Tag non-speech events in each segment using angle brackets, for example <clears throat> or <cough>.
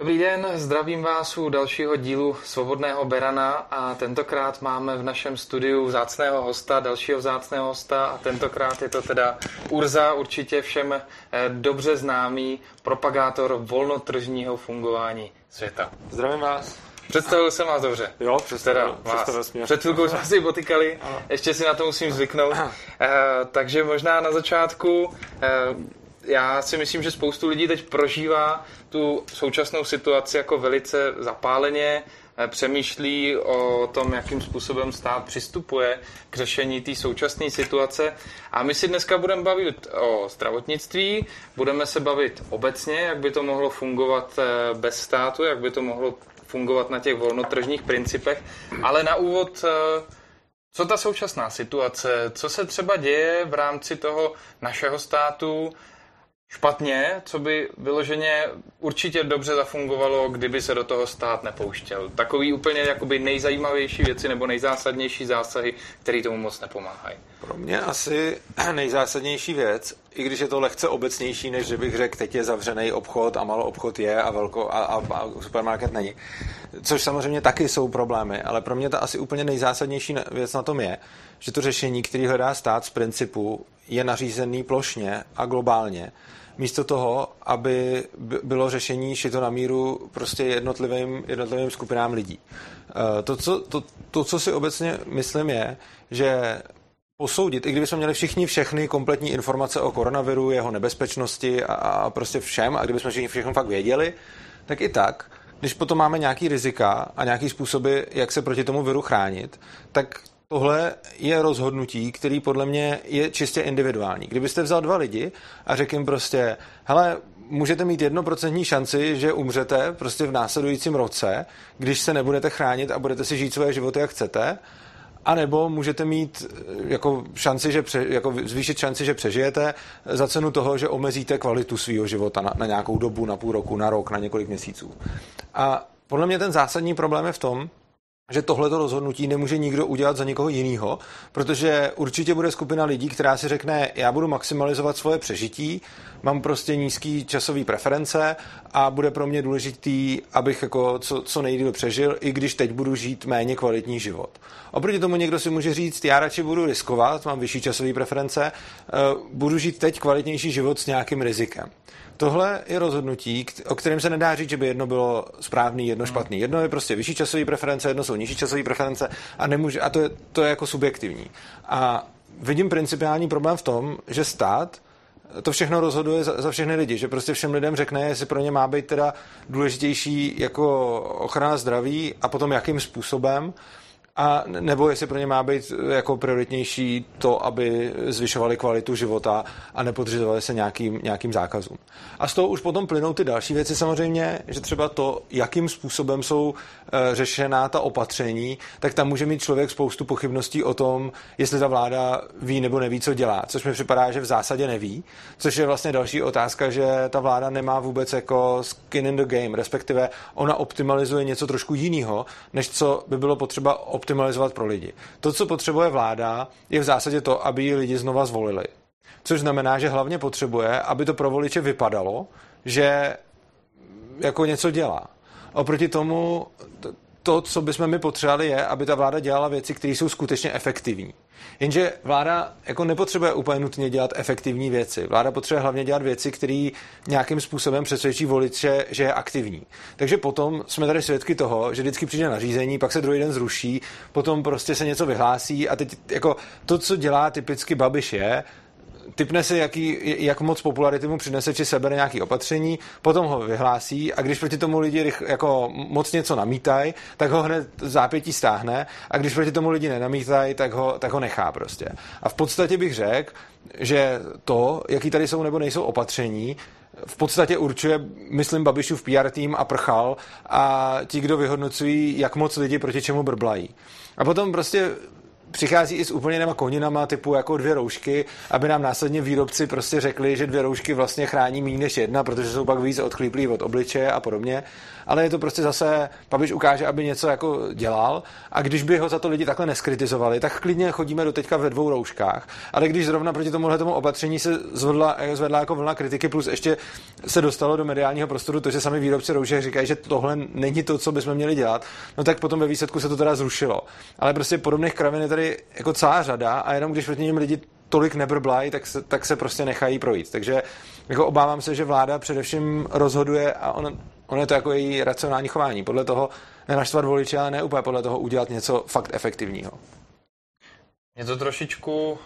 Dobrý den, zdravím vás u dalšího dílu Svobodného Berana a tentokrát máme v našem studiu vzácného hosta, dalšího vzácného hosta a tentokrát je to teda Urza, určitě všem eh, dobře známý propagátor volnotržního fungování světa. Zdravím vás. Představil jsem vás dobře. Jo, představil, představil mě. Před chvilkou jsme si potykali, ještě si na to musím zvyknout. <clears throat> Eh, takže možná na začátku eh, já si myslím, že spoustu lidí teď prožívá tu současnou situaci jako velice zapáleně, eh, přemýšlí o tom, jakým způsobem stát přistupuje k řešení té současné situace. A my si dneska budeme bavit o zdravotnictví, budeme se bavit obecně, jak by to mohlo fungovat eh, bez státu, jak by to mohlo fungovat na těch volnotržních principech. Ale na úvod eh, co ta současná situace, co se třeba děje v rámci toho našeho státu, špatně, co by vyloženě určitě dobře zafungovalo, kdyby se do toho stát nepouštěl. Takový úplně jakoby nejzajímavější věci nebo nejzásadnější zásahy, které tomu moc nepomáhají. Pro mě asi <clears throat> nejzásadnější věc, i když je to lehce obecnější, než že bych řekl, teď je zavřený obchod a malo obchod je a, velko, a, a, a supermarket není. Což samozřejmě taky jsou problémy, ale pro mě ta asi úplně nejzásadnější věc na tom je, že to řešení, který hledá stát z principu, je nařízený plošně a globálně místo toho, aby bylo řešení šito na míru prostě jednotlivým, jednotlivým skupinám lidí. Eh, to co, to, to, co si obecně myslím, je, že posoudit, i kdybychom měli všichni všechny kompletní informace o koronaviru, jeho nebezpečnosti a, a prostě všem, a kdybychom všichni všechno fakt věděli, tak i tak, když potom máme nějaký rizika a nějaký způsoby, jak se proti tomu viru chránit, tak Tohle je rozhodnutí, který podle mě je čistě individuální. Kdybyste vzal dva lidi a řekl jim prostě, hele, můžete mít jednoprocentní šanci, že umřete prostě v následujícím roce, když se nebudete chránit a budete si žít svoje životy, jak chcete, a nebo můžete mít eh, jako šanci, že pře, jako zvýšit šanci, že přežijete za cenu toho, že omezíte kvalitu svého života na, na nějakou dobu, na půl roku, na rok, na několik měsíců. A podle mě ten zásadní problém je v tom, že tohleto rozhodnutí nemůže nikdo udělat za někoho jiného, protože určitě bude skupina lidí, která si řekne, já budu maximalizovat svoje přežití, mám prostě nízký časový preference a bude pro mě důležitý, abych jako co, co nejdýl přežil, i když teď budu žít méně kvalitní život. Oproti tomu někdo si může říct, já radši budu riskovat, mám vyšší časové preference, eh, budu žít teď kvalitnější život s nějakým rizikem. Tohle je rozhodnutí, o kterém se nedá říct, že by jedno bylo správný, jedno hmm. špatný. Jedno je prostě vyšší časové preference, jedno jsou nižší časové preference a, nemůže, a to, je, to je jako subjektivní. A vidím principiální problém v tom, že stát to všechno rozhoduje za, za všechny lidi, že prostě všem lidem řekne, jestli pro ně má být teda důležitější jako ochrana zdraví a potom jakým způsobem a nebo jestli pro ně má být jako prioritnější to, aby zvyšovali kvalitu života a nepodřizovali se nějakým, nějakým zákazům. A z toho už potom plynou ty další věci samozřejmě, že třeba to, jakým způsobem jsou e, řešená ta opatření, tak tam může mít člověk spoustu pochybností o tom, jestli ta vláda ví nebo neví, co dělá, což mi připadá, že v zásadě neví, což je vlastně další otázka, že ta vláda nemá vůbec jako skin in the game, respektive ona optimalizuje něco trošku jiného, než co by bylo potřeba optimalizovat optimalizovat pro lidi. To, co potřebuje vláda, je v zásadě to, aby ji lidi znova zvolili. Což znamená, že hlavně potřebuje, aby to pro voliče vypadalo, že jako něco dělá. Oproti tomu to, co bychom my potřebovali, je, aby ta vláda dělala věci, které jsou skutečně efektivní. Jenže vláda jako nepotřebuje úplně nutně dělat efektivní věci. Vláda potřebuje hlavně dělat věci, které nějakým způsobem přesvědčí voliče, že je aktivní. Takže potom jsme tady svědky toho, že vždycky přijde nařízení, pak se druhý den zruší, potom prostě se něco vyhlásí a teď jako to, co dělá typicky Babiš je, typne si, jaký, jak moc popularity mu přinese, či sebere nějaký opatření, potom ho vyhlásí a když proti tomu lidi jako moc něco namítají, tak ho hned zápětí stáhne a když proti tomu lidi nenamítají, tak ho, tak ho nechá prostě. A v podstatě bych řekl, že to, jaký tady jsou nebo nejsou opatření, v podstatě určuje, myslím, Babišův PR tým a prchal a ti, kdo vyhodnocují, jak moc lidi proti čemu brblají. A potom prostě přichází i s úplně jinýma koninama typu jako dvě roušky, aby nám následně výrobci prostě řekli, že dvě roušky vlastně chrání méně než jedna, protože jsou pak víc odchlíplí od obličeje a podobně. Ale je to prostě zase, Babiš ukáže, aby něco jako dělal a když by ho za to lidi takhle neskritizovali, tak klidně chodíme do teďka ve dvou rouškách. Ale když zrovna proti tomuhle tomu opatření se zvedla, zvedla jako vlna kritiky, plus ještě se dostalo do mediálního prostoru to, že sami výrobci roušek říkají, že tohle není to, co bychom měli dělat, no tak potom ve výsledku se to teda zrušilo. Ale prostě podobných kravin je tady jako celá řada a jenom když proti něm lidi tolik nebrblají, tak se, tak se prostě nechají projít. Takže jako obávám se, že vláda především rozhoduje a on, on je to jako její racionální chování. Podle toho nenaštvat voliče, ale ne úplně podle toho udělat něco fakt efektivního. Je to trošičku uh,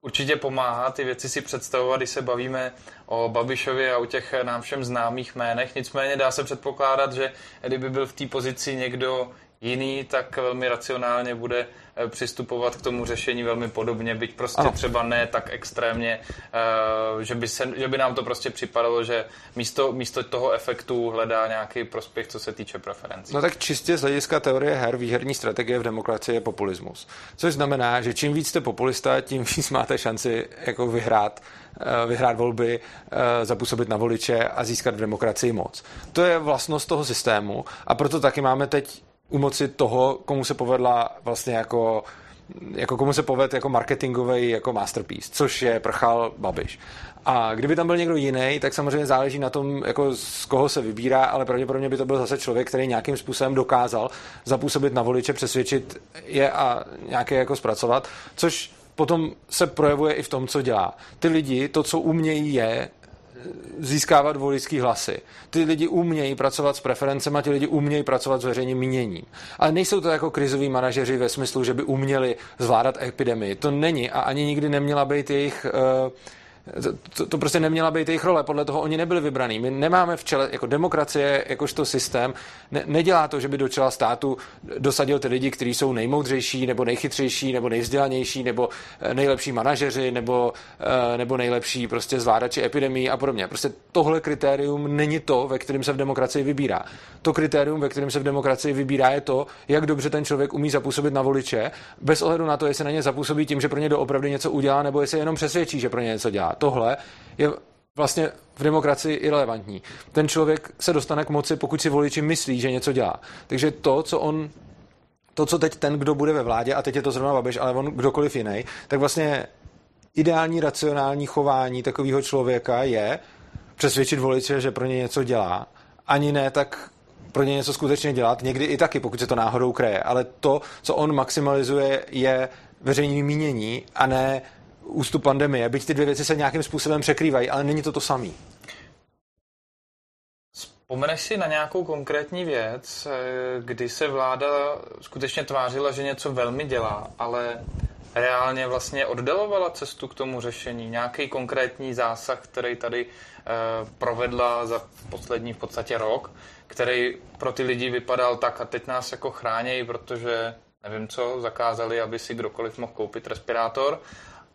určitě pomáhá ty věci si představovat, když se bavíme o Babišovi a o těch nám všem známých jménech. Nicméně dá se předpokládat, že kdyby byl v té pozici někdo jiný, tak velmi racionálně bude přistupovat k tomu řešení velmi podobně, byť prostě ano. třeba ne tak extrémně, eh, že by, se, že by nám to prostě připadalo, že místo, místo toho efektu hledá nějaký prospěch, co se týče preferencí. No tak čistě z hlediska teorie her výherní strategie v demokracii je populismus. Což znamená, že čím víc jste populista, tím <laughs> víc máte šanci jako vyhrát eh, vyhrát volby, zapůsobit na voliče a získat v demokracii moc. To je vlastnost toho systému a proto taky máme teď u moci toho, komu se povedla vlastně jako jako komu se poved jako marketingový jako masterpiece, což je prchal Babiš. A kdyby tam byl někdo jiný, tak samozřejmě záleží na tom, jako z koho se vybírá, ale pravděpodobně by to byl zase člověk, který nějakým způsobem dokázal zapůsobit na voliče, přesvědčit je a nějaké jako zpracovat, což potom se projevuje i v tom, co dělá. Ty lidi, to, co umějí, je získávat voličský hlasy. Ty lidi umějí pracovat s preferencemi, ty lidi umějí pracovat s veřejným míněním. Ale nejsou to jako krizoví manažeři ve smyslu, že by uměli zvládat epidemii. To není a ani nikdy neměla být jejich uh, to, to prostě neměla být jejich role, podle toho oni nebyli vybraní. My nemáme v čele, jako demokracie, jakožto systém, ne, nedělá to, že by do čela státu dosadil ty lidi, kteří jsou nejmoudřejší, nebo nejchytřejší, nebo nejvzdělanější, nebo eh, nejlepší manažeři, nebo, eh, nebo nejlepší prostě zvládači epidemii a podobně. Prostě tohle kritérium není to, ve kterém se v demokracii vybírá. To kritérium, ve kterém se v demokracii vybírá, je to, jak dobře ten člověk umí zapůsobit na voliče, bez ohledu na to, jestli na ně zapůsobí tím, že pro ně doopravdy něco udělá, nebo jestli jenom přesvědčí, že pro ně něco dělá tohle je vlastně v demokracii irrelevantní. Ten člověk se dostane k moci, pokud si voliči myslí, že něco dělá. Takže to, co on to, co teď ten, kdo bude ve vládě, a teď je to zrovna Babiš, ale on kdokoliv jiný, tak vlastně ideální racionální chování takového člověka je přesvědčit voliče, že pro ně něco dělá, ani ne tak pro ně něco skutečně dělat, někdy i taky, pokud se to náhodou kreje, ale to, co on maximalizuje, je veřejné mínění a ne ústup pandemie, byť ty dvě věci se nějakým způsobem překrývají, ale není to to samý. Vzpomeneš si na nějakou konkrétní věc, eh, kdy se vláda skutečně tvářila, že něco velmi dělá, ale reálně vlastně oddalovala cestu k tomu řešení? Nějaký konkrétní zásah, který tady eh, provedla za poslední v podstatě rok, který pro ty lidi vypadal tak a teď nás jako chránějí, protože nevím co, zakázali, aby si kdokoliv mohl koupit respirátor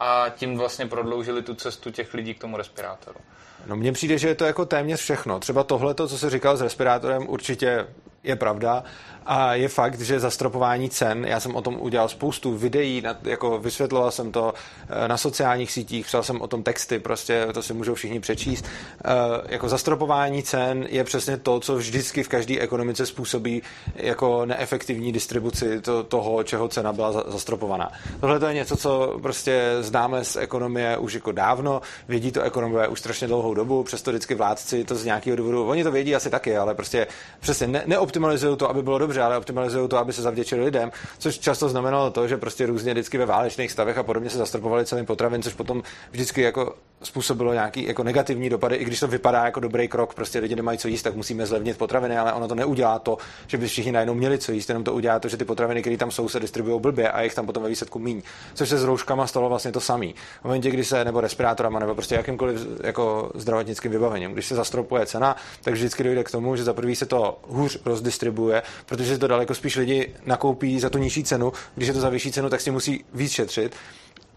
a tím vlastně prodloužili tu cestu těch lidí k tomu respirátoru. No mně přijde, že je to jako téměř všechno. Třeba tohle, co se říkal s respirátorem, určitě je pravda. A je fakt, že zastropování cen, já jsem o tom udělal spoustu videí, jako vysvětloval jsem to eh, na sociálních sítích, psal jsem o tom texty, prostě to si můžou všichni přečíst. Eh, jako zastropování cen je přesně to, co vždycky v každé ekonomice způsobí jako neefektivní distribuci to, toho, čeho cena byla zastropovaná. Tohle to je něco, co prostě známe z ekonomie už jako dávno, vědí to ekonomové už strašně dlouhou dobu, přesto vždycky vládci to z nějakého důvodu, oni to vědí asi taky, ale prostě přesně ne, neoptimalizují to, aby bylo dobře ale optimalizují to, aby se zavděčili lidem, což často znamenalo to, že prostě různě vždycky ve válečných stavech a podobně se zastropovali celým potravin, což potom vždycky jako způsobilo nějaký jako negativní dopady, i když to vypadá jako dobrý krok, prostě lidi nemají co jíst, tak musíme zlevnit potraviny, ale ono to neudělá to, že by všichni najednou měli co jíst, jenom to udělá to, že ty potraviny, které tam jsou, se distribuují blbě a jich tam potom ve výsledku míň. Což se s rouškama stalo vlastně to samý. V momentě, kdy se, nebo respirátorama, nebo prostě jakýmkoliv jako zdravotnickým vybavením, když se zastropuje cena, tak vždycky dojde k tomu, že za prvý se to hůř rozdistribuje, protože to daleko spíš lidi nakoupí za tu nižší cenu, když je to za vyšší cenu, tak si musí víc šetřit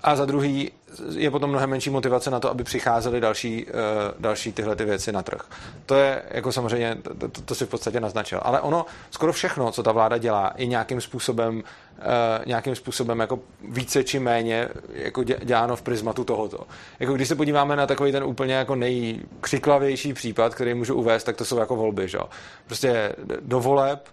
a za druhý je potom mnohem menší motivace na to, aby přicházely další, uh, další tyhle ty věci na trh. To je jako samozřejmě, to, to, to si v podstatě naznačil. Ale ono, skoro všechno, co ta vláda dělá, je nějakým způsobem, uh, nějakým způsobem jako více či méně jako děláno v prismatu tohoto. Jako když se podíváme na takový ten úplně jako nejkřiklavější případ, který můžu uvést, tak to jsou jako volby. Že? Prostě do voleb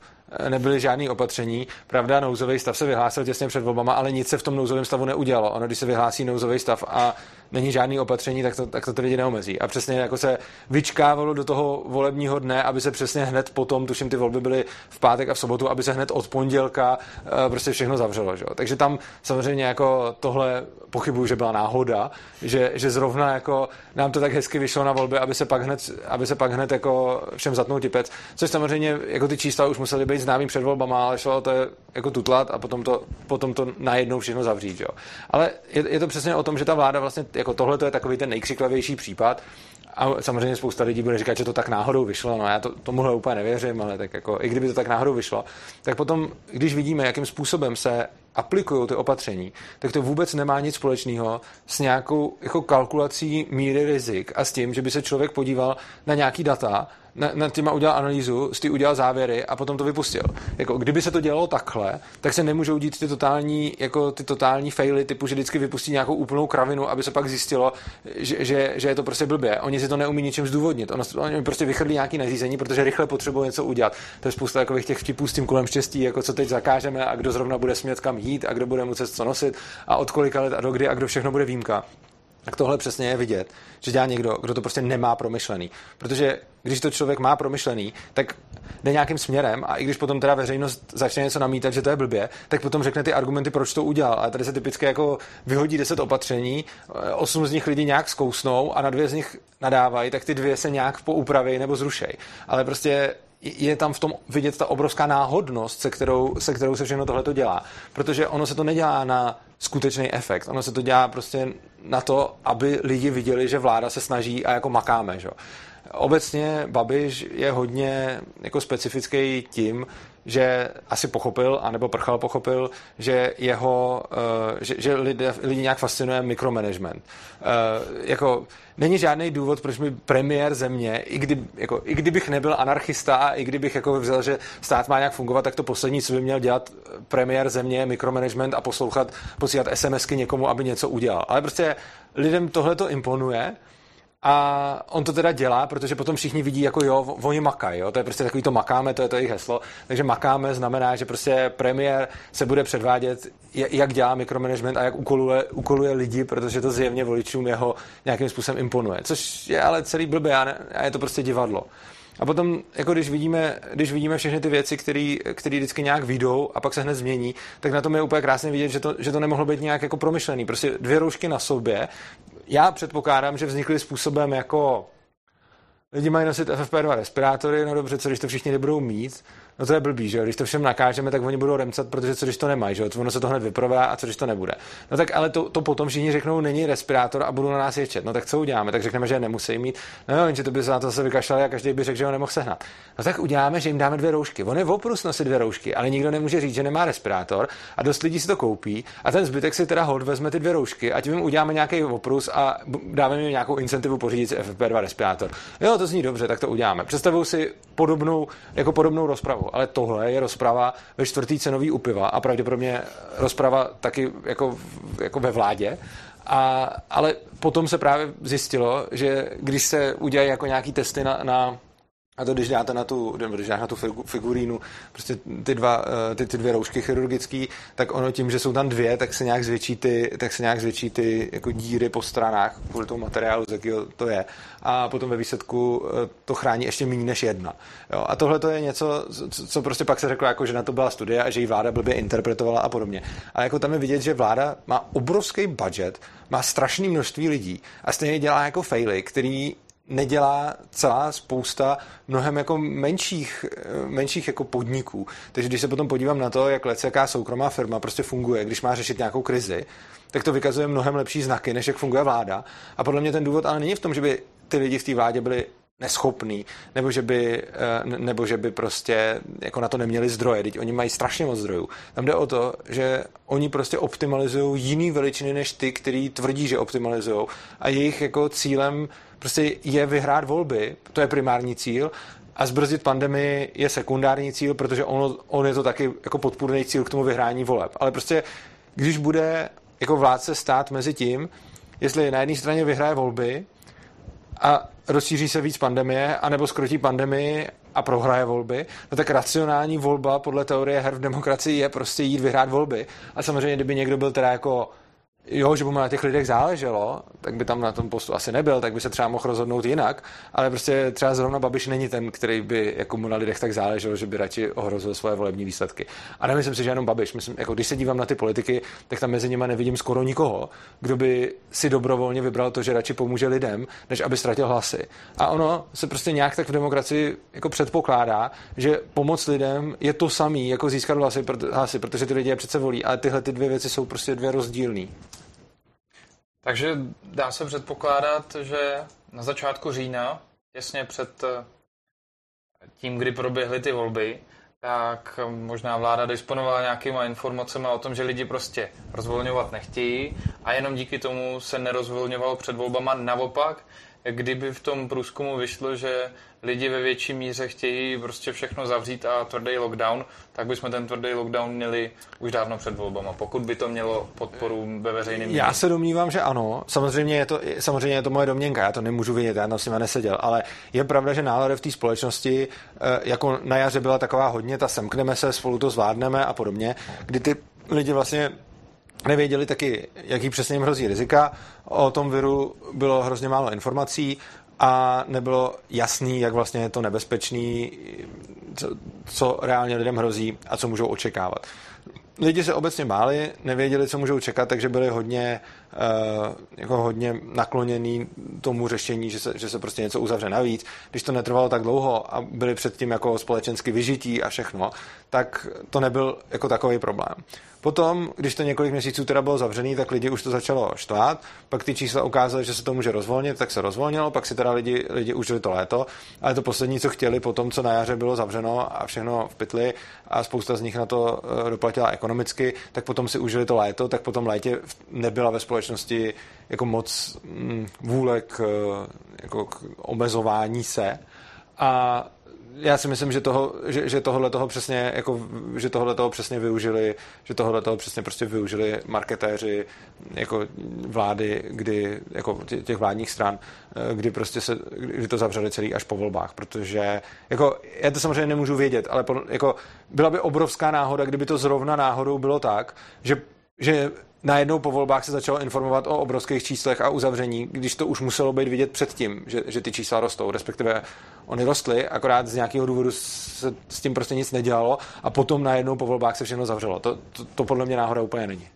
nebyly žádné opatření. Pravda, nouzový stav se vyhlásil těsně před volbama, ale nic se v tom nouzovém stavu neudělalo. Ono, když se vyhlásí nouzový stav a není žádný opatření, tak to, tak to ty lidi neomezí. A přesně jako se vyčkávalo do toho volebního dne, aby se přesně hned potom, tuším, ty volby byly v pátek a v sobotu, aby se hned od pondělka uh, prostě všechno zavřelo. Že? Takže tam samozřejmě jako tohle pochybuju, že byla náhoda, že, že zrovna jako nám to tak hezky vyšlo na volby, aby se pak hned, aby se pak hned jako všem zatnul tipec, což samozřejmě jako ty čísla už musely být známý před volbama, ale šlo to jako tutlat a potom to, potom to najednou všechno zavřít. Jo. Ale je, je, to přesně o tom, že ta vláda vlastně, jako tohle to je takový ten nejkřiklavější případ, a samozřejmě spousta lidí bude říkat, že to tak náhodou vyšlo. No já to, tomuhle úplně nevěřím, ale tak jako, i kdyby to tak náhodou vyšlo, tak potom, když vidíme, jakým způsobem se aplikují ty opatření, tak to vůbec nemá nic společného s nějakou jako kalkulací míry rizik a s tím, že by se člověk podíval na nějaký data na, na těma udělal analýzu, z ty udělal závěry a potom to vypustil. Jako, kdyby se to dělalo takhle, tak se nemůžou dít ty totální, jako ty totální faily, typu, že vždycky vypustí nějakou úplnou kravinu, aby se pak zjistilo, že, že, že je to prostě blbě. Oni si to neumí ničem zdůvodnit. Ono, oni prostě vychrlí nějaký nařízení, protože rychle potřebují něco udělat. To je spousta takových těch vtipů s tím kolem štěstí, jako co teď zakážeme a kdo zrovna bude smět kam jít a kdo bude muset co nosit a od kolika let a do kdy a kdo všechno bude výjimka tak tohle přesně je vidět, že dělá někdo, kdo to prostě nemá promyšlený. Protože když to člověk má promyšlený, tak jde nějakým směrem a i když potom teda veřejnost začne něco namítat, že to je blbě, tak potom řekne ty argumenty, proč to udělal. A tady se typicky jako vyhodí deset opatření, osm z nich lidi nějak zkousnou a na dvě z nich nadávají, tak ty dvě se nějak poupraví nebo zrušej. Ale prostě je tam v tom vidět ta obrovská náhodnost, se kterou se, kterou se všechno tohle dělá. Protože ono se to nedělá na skutečný efekt. Ono se to dělá prostě na to, aby lidi viděli, že vláda se snaží a jako makáme. Že? Obecně Babiš je hodně jako specifický tím, že asi pochopil, anebo prchal pochopil, že jeho, uh, že, že lidi, lidi nějak fascinuje mikromanagement. Uh, jako není žádný důvod, proč mi premiér země, i, kdy, jako, i kdybych nebyl anarchista a i kdybych jako vzal, že stát má nějak fungovat, tak to poslední, co by měl dělat premiér země, mikromanagement a poslouchat, posílat SMSky někomu, aby něco udělal. Ale prostě lidem tohle to imponuje, a on to teda dělá, protože potom všichni vidí, jako jo, oni makají, jo, to je prostě takový to makáme, to je to jejich heslo. Takže makáme znamená, že prostě premiér se bude předvádět, jak dělá mikromanagement a jak ukoluje, ukoluje lidi, protože to zjevně voličům jeho nějakým způsobem imponuje. Což je ale celý blbě a je to prostě divadlo. A potom, jako když vidíme, když vidíme všechny ty věci, které vždycky nějak vyjdou a pak se hned změní, tak na tom je úplně krásně vidět, že to, že to nemohlo být nějak jako promyšlený. Prostě dvě roušky na sobě. Já předpokládám, že vznikly způsobem jako lidi mají nosit FFP2 respirátory, no dobře, co když to všichni nebudou mít, No to je blbý, že? Když to všem nakážeme, tak oni budou remcat, protože co když to nemají, že? Ono se to hned vyprová a co když to nebude. No tak ale to, to potom všichni řeknou, není respirátor a budou na nás ječet. No tak co uděláme? Tak řekneme, že je nemusí mít. No jo, jenže to by se na to zase vykašlali a každý by řekl, že ho nemohl sehnat. No tak uděláme, že jim dáme dvě roušky. On je oprus nosit dvě roušky, ale nikdo nemůže říct, že nemá respirátor a dost lidí si to koupí a ten zbytek si teda hod vezme ty dvě roušky a tím uděláme nějaký oprus a dáme jim nějakou incentivu pořídit si FFP2 respirátor. Jo, to zní dobře, tak to uděláme. Představuju si podobnou, jako podobnou rozpravu, ale tohle je rozprava ve čtvrtý cenový u piva a pravděpodobně rozprava taky jako, jako ve vládě. A, ale potom se právě zjistilo, že když se udělají jako nějaký testy na, na a to, když dáte na tu, když dáte na tu figurínu prostě ty, dva, eh, ty, ty dvě roušky chirurgické, tak ono tím, že jsou tam dvě, tak se nějak zvětší ty, tak se nějak zvětší ty jako díry po stranách kvůli tomu materiálu, z jakého to je. A potom ve výsledku eh, to chrání ještě méně než jedna. Jo? A tohle to je něco, co prostě pak se řeklo, jako, že na to byla studie a že ji vláda blbě interpretovala a podobně. A jako tam je vidět, že vláda má obrovský budget, má strašné množství lidí a stejně dělá jako faily, který nedělá celá spousta mnohem jako menších, menších jako podniků. Takže když se potom podívám na to, jak lec, jaká soukromá firma prostě funguje, když má řešit nějakou krizi, tak to vykazuje mnohem lepší znaky, než jak funguje vláda. A podle mě ten důvod ale není v tom, že by ty lidi v té vládě byli neschopný, nebo že by, eh, nebo že by prostě jako na to neměli zdroje. Teď oni mají strašně moc zdrojů. Tam jde o to, že oni prostě optimalizují jiný veličiny než ty, který tvrdí, že optimalizují a jejich jako cílem prostě je vyhrát volby, to je primární cíl a zbrzdit pandemii je sekundární cíl, protože on, on je to taky jako podpůrný cíl k tomu vyhrání voleb. Ale prostě, když bude jako vládce stát mezi tím, jestli na jedné straně vyhraje volby a rozšíří se víc pandemie, anebo skrotí pandemii a prohraje volby, no tak racionální volba podle teorie her v demokracii je prostě jít vyhrát volby. A samozřejmě, kdyby někdo byl teda jako jo, že by mu na těch lidech záleželo, tak by tam na tom postu asi nebyl, tak by se třeba mohl rozhodnout jinak, ale prostě třeba zrovna Babiš není ten, který by jako mu na lidech tak záleželo, že by radši ohrozil svoje volební výsledky. A nemyslím si, že jenom Babiš. Myslím, jako když se dívám na ty politiky, tak tam mezi nimi nevidím skoro nikoho, kdo by si dobrovolně vybral to, že radši pomůže lidem, než aby ztratil hlasy. A ono se prostě nějak tak v demokracii jako předpokládá, že pomoc lidem je to samý, jako získat hlasy, hlasy protože ty lidi je přece volí, ale tyhle ty dvě věci jsou prostě dvě rozdílné. Takže dá se předpokládat, že na začátku října, těsně před eh, tím, kdy proběhly ty volby, tak možná vláda disponovala nějakýma informacemi o tom, že lidi prostě rozvolňovat nechtějí a jenom díky tomu se nerozvolňovalo před volbama. Naopak, kdyby v tom průzkumu vyšlo, že lidi ve větší míře chtějí prostě všechno zavřít a tvrdý lockdown, tak bychom ten tvrdý lockdown měli už dávno před volbama, pokud by to mělo podporu ve veřejném Já se domnívám, že ano. Samozřejmě je, to, samozřejmě je to moje domněnka, já to nemůžu vidět, já tam s nimi neseděl, ale je pravda, že nálada v té společnosti, eh, jako na jaře byla taková hodně, ta semkneme se, spolu to zvládneme a podobně, kdy ty lidi vlastně nevěděli taky, jaký přesně jim hrozí rizika. O tom viru bylo hrozně málo informací a nebylo jasný, jak vlastně je to nebezpečný, co, co reálně lidem hrozí a co můžou očekávat. Lidi se obecně báli, nevěděli, co můžou čekat, takže byli hodně, uh, jako hodně nakloněný tomu řešení, že se, že se prostě něco uzavře navíc. Když to netrvalo tak dlouho a byli předtím jako společensky vyžití a všechno, tak to nebyl jako takový problém. Potom, když to několik měsíců teda bylo zavřený, tak lidi už to začalo štvát, pak ty čísla ukázaly, že se to může rozvolnit, tak se rozvolnilo, pak si teda lidi, lidi užili to léto, ale to poslední, co chtěli po tom, co na jaře bylo zavřeno a všechno v pytli a spousta z nich na to eh, doplatila ekonomicky, tak potom si užili to léto, tak potom létě nebyla ve společnosti jako moc mm, vůle k, eh, jako k omezování se. A já si myslím, že, toho, že, že tohle toho přesně, jako, že tohle toho přesně využili, že tohle toho přesně prostě využili marketéři jako vlády, kdy, jako těch vládních stran, eh, kdy prostě se, kdy to zavřeli celý až po volbách, protože jako, já to samozřejmě nemůžu vědět, ale jako, byla by obrovská náhoda, kdyby to zrovna náhodou bylo tak, že, že najednou po volbách se začalo informovat o obrovských číslech a uzavření, když to už muselo být vidět předtím, že, že ty čísla rostou, respektive oni rostly, akorát z nějakého důvodu se s tím prostě nic nedělalo a potom najednou po volbách se všechno zavřelo. To, to, to podle mě náhoda úplně není.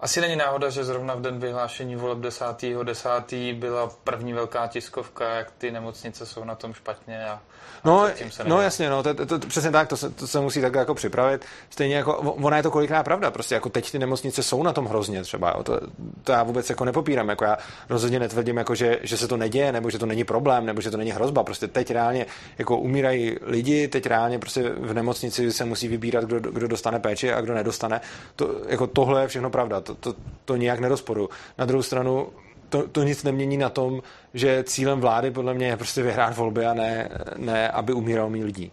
Asi není náhoda, že zrovna v den vyhlášení voleb 10. 10. byla první velká tiskovka, jak ty nemocnice jsou na tom špatně a No, no jasně, no, to, to, to, přesně tak, to se, to se musí tak jako připravit. Stejně jako, ona je to kolikrát pravda, prostě jako teď ty nemocnice jsou na tom hrozně třeba, jo, to, to, já vůbec jako nepopírám, jako já rozhodně netvrdím, jako že, že se to neděje, nebo že to není problém, nebo že to není hrozba, prostě teď reálně jako umírají lidi, teď reálně prostě v nemocnici se musí vybírat, kdo, kdo dostane péči a kdo nedostane. To, jako tohle je všechno pravda, to, to, to nijak nerozporu. Na druhou stranu to, to nic nemění na tom, že cílem vlády podle mě je prostě vyhrát volby a ne, ne aby umíralo mý lidí.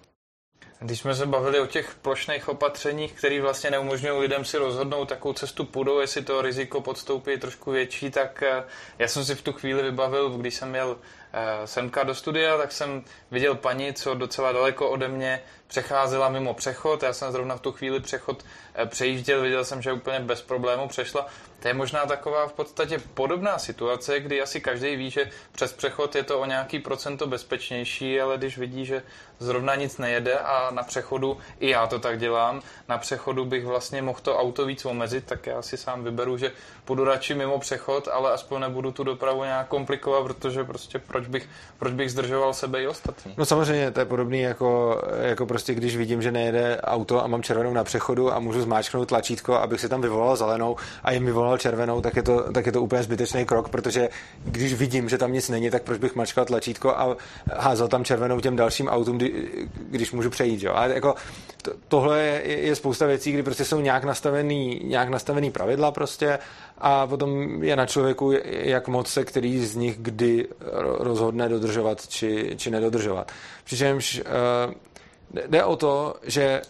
Když jsme se bavili o těch plošných opatřeních, které vlastně neumožňují lidem si rozhodnout, jakou cestu půjdou, jestli to riziko podstoupí trošku větší, tak eh, já jsem si v tu chvíli vybavil, když jsem měl semka do studia, tak jsem viděl paní, co docela daleko ode mě přecházela mimo přechod. Já jsem zrovna v tu chvíli přechod eh, přejížděl, viděl jsem, že úplně bez problému přešla. To je možná taková v podstatě podobná situace, kdy asi každý ví, že přes přechod je to o nějaký procento bezpečnější, ale když vidí, že zrovna nic nejede a na přechodu, i já to tak dělám, na přechodu bych vlastně mohl to auto víc omezit, tak já si sám vyberu, že půjdu radši mimo přechod, ale aspoň nebudu tu dopravu nějak komplikovat, protože prostě proč bych, proč bych zdržoval sebe i ostatní. No samozřejmě, to je podobný jako, jako prostě když vidím, že nejede auto a mám červenou na přechodu a můžu zmáčknout tlačítko, abych si tam vyvolal zelenou a jim vyvolal červenou, tak je to, tak je to úplně zbytečný krok, protože když vidím, že tam nic není, tak proč bych mačkal tlačítko a házel tam červenou těm dalším autům, kdy, když můžu přejít. Jo? Ale jako to, tohle je, je, spousta věcí, kdy prostě jsou nějak nastavený, nějak nastavený pravidla prostě a potom je na člověku, jak moc se který z nich kdy rozhodne dodržovat či, či nedodržovat. Přičemž uh, jde o to, že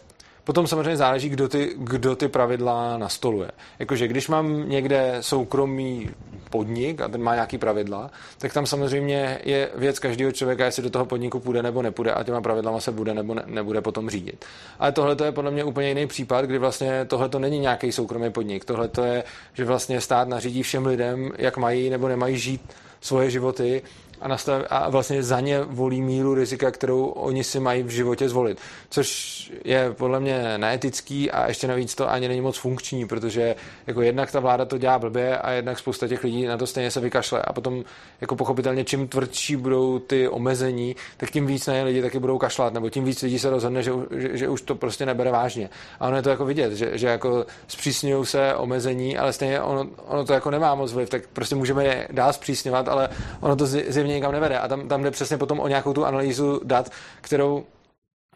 Potom samozřejmě záleží, kdo ty, kdo ty pravidla nastoluje. Jakože když mám někde soukromý podnik a ten má nějaký pravidla, tak tam samozřejmě je věc každého člověka, jestli do toho podniku půjde nebo nepůjde a těma pravidlama se bude nebo ne, nebude potom řídit. Ale tohle je podle mě úplně jiný případ, kdy vlastně tohle to není nějaký soukromý podnik. Tohle to je, že vlastně stát nařídí všem lidem, jak mají nebo nemají žít svoje životy a, nastav, a vlastně za ně volí míru rizika, kterou oni si mají v životě zvolit. Což je podle mě neetický a ještě navíc to ani není moc funkční, protože jako jednak ta vláda to dělá blbě a jednak spousta těch lidí na to stejně se vykašle. A potom jako pochopitelně čím tvrdší budou ty omezení, tak tím víc na ně lidi taky budou kašlat, nebo tím víc lidí se rozhodne, že, že, že už to prostě nebere vážně. A ono je to jako vidět, že, že jako zpřísňují se omezení, ale stejně ono, ono to jako nemá moc vliv, tak prostě můžeme je dál zpřísňovat, ale ono to zjevně nikam nevede. A tam, tam jde přesně potom o nějakou tu analýzu dat, kterou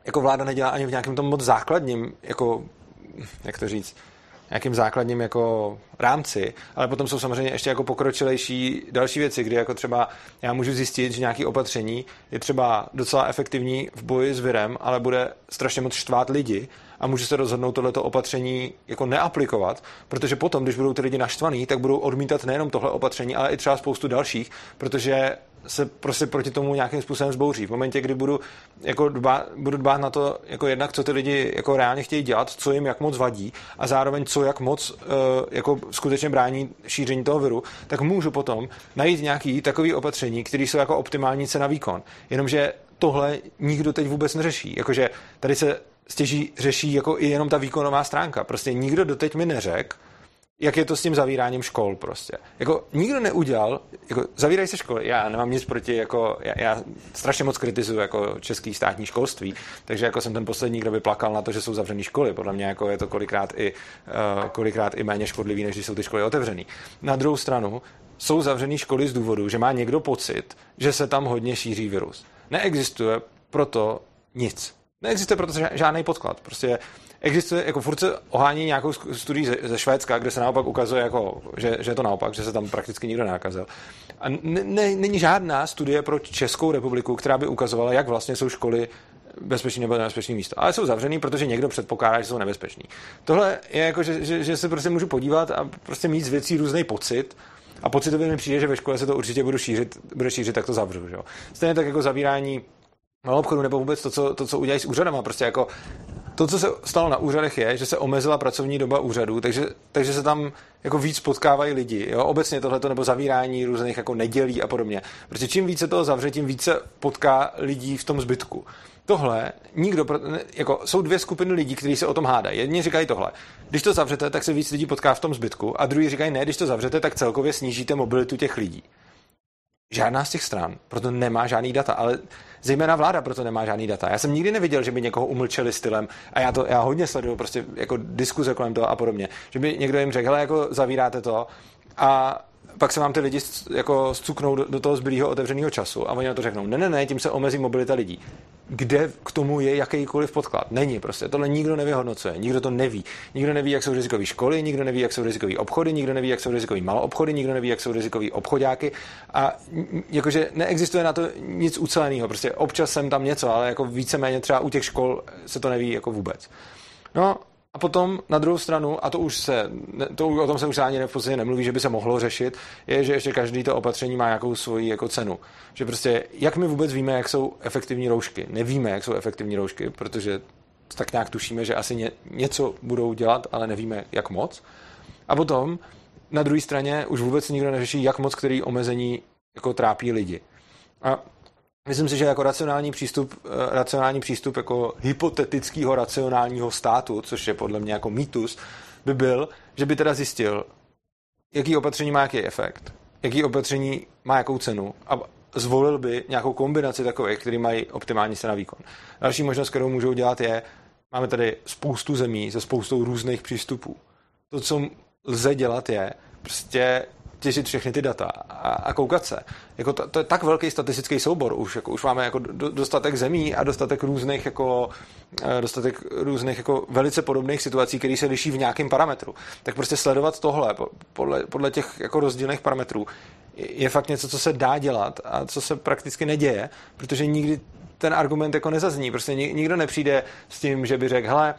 jako vláda nedělá ani v nějakém tom moc základním, jako, jak to říct, nějakým základním jako rámci, ale potom jsou samozřejmě ještě jako pokročilejší další věci, kdy jako třeba já můžu zjistit, že nějaké opatření je třeba docela efektivní v boji s virem, ale bude strašně moc štvát lidi a můžu se rozhodnout tohleto opatření jako neaplikovat, protože potom, když budou ty lidi naštvaný, tak budou odmítat nejenom tohle opatření, ale i třeba spoustu dalších, protože se prostě proti tomu nějakým způsobem zbouří. V momentě, kdy budu, jako dbát, budu dbát na to, jako jednak, co ty lidi jako reálně chtějí dělat, co jim jak moc vadí a zároveň co jak moc uh, jako skutečně brání šíření toho viru, tak můžu potom najít nějaký takový opatření, které jsou jako optimální cena výkon. Jenomže tohle nikdo teď vůbec neřeší. Jakože tady se stěží řeší jako i jenom ta výkonová stránka. Prostě nikdo doteď mi neřekl, jak je to s tím zavíráním škol prostě. Jako nikdo neudělal, jako zavírají se školy, já nemám nic proti, jako já, já strašně moc kritizuju jako český státní školství, takže jako jsem ten poslední, kdo by plakal na to, že jsou zavřené školy. Podle mě jako je to kolikrát i, uh, kolikrát i méně škodlivý, než když jsou ty školy otevřené. Na druhou stranu jsou zavřené školy z důvodu, že má někdo pocit, že se tam hodně šíří virus. Neexistuje proto nic. Neexistuje proto žádný podklad. Prostě existuje, jako furt se ohání nějakou studii ze, ze Švédska, kde se naopak ukazuje, jako, že, že je to naopak, že se tam prakticky nikdo nenakazil. A ne, ne, není žádná studie pro Českou republiku, která by ukazovala, jak vlastně jsou školy bezpečný nebo nebezpečný místo. Ale jsou zavřený, protože někdo předpokládá, že jsou nebezpečný. Tohle je jako, že, že, že se prostě můžu podívat a prostě mít z věcí různý pocit, a pocitově mi přijde, že ve škole se to určitě budu šířit, bude šířit, tak to zavřu. Že? Stejně tak jako zavírání malou obchodu nebo vůbec to, co, to, co udělají s úřadama. Prostě jako to, co se stalo na úřadech, je, že se omezila pracovní doba úřadů, takže, takže se tam jako víc potkávají lidi. Jo? Obecně tohleto nebo zavírání různých jako nedělí a podobně. Protože čím více toho zavře, tím více potká lidí v tom zbytku. Tohle nikdo, jako jsou dvě skupiny lidí, kteří se o tom hádají. Jedni říkají tohle. Když to zavřete, tak se víc lidí potká v tom zbytku. A druhý říkají, ne, když to zavřete, tak celkově snížíte mobilitu těch lidí. Žádná z těch stran proto nemá žádný data, ale zejména vláda proto nemá žádný data. Já jsem nikdy neviděl, že by někoho umlčeli stylem a já to já hodně sleduju prostě jako diskuze kolem toho a podobně, že by někdo jim řekl, hele, jako zavíráte to a pak se vám ty lidi jako zcuknou do, do toho zbylého otevřeného času a oni na to řeknou, ne, ne, ne, tím se omezí mobilita lidí. Kde k tomu je jakýkoliv podklad? Není prostě. Tohle nikdo nevyhodnocuje, nikdo to neví. Nikdo neví, jak jsou rizikové školy, nikdo neví, jak jsou rizikové obchody, nikdo neví, jak jsou rizikové maloobchody, nikdo neví, jak jsou rizikové obchodáky a jakože neexistuje na to nic uceleného. Prostě občas jsem tam něco, ale jako víceméně třeba u těch škol se to neví jako vůbec. No a potom na druhou stranu, a to už se, to, o tom se už ani v nemluví, že by se mohlo řešit, je, že ještě každý to opatření má nějakou svoji jako cenu. Že prostě, jak my vůbec víme, jak jsou efektivní roušky? Nevíme, jak jsou efektivní roušky, protože tak nějak tušíme, že asi ně, něco budou dělat, ale nevíme, jak moc. A potom, na druhé straně, už vůbec nikdo neřeší, jak moc který omezení jako trápí lidi. A Myslím si, že jako racionální přístup, eh, racionální přístup jako hypotetického racionálního státu, což je podle mě jako mýtus, by byl, že by teda zjistil, jaký opatření má jaký efekt, jaký opatření má jakou cenu a zvolil by nějakou kombinaci takových, které mají optimální cena výkon. Další možnost, kterou můžou dělat, je, máme tady spoustu zemí se spoustou různých přístupů. To, co lze dělat, je prostě těžit všechny ty data a, a koukat se. Jako to, to, je tak velký statistický soubor už, jako už máme jako do, dostatek zemí a dostatek různých jako eh, dostatek různých jako velice podobných situací, které se liší v nějakém parametru. Tak prostě sledovat tohle podle, podle těch jako rozdílných parametrů je fakt něco, co se dá dělat a co se prakticky neděje, protože nikdy ten argument jako nezazní. Prostě nikdo nepřijde s tím, že by řekl, hele,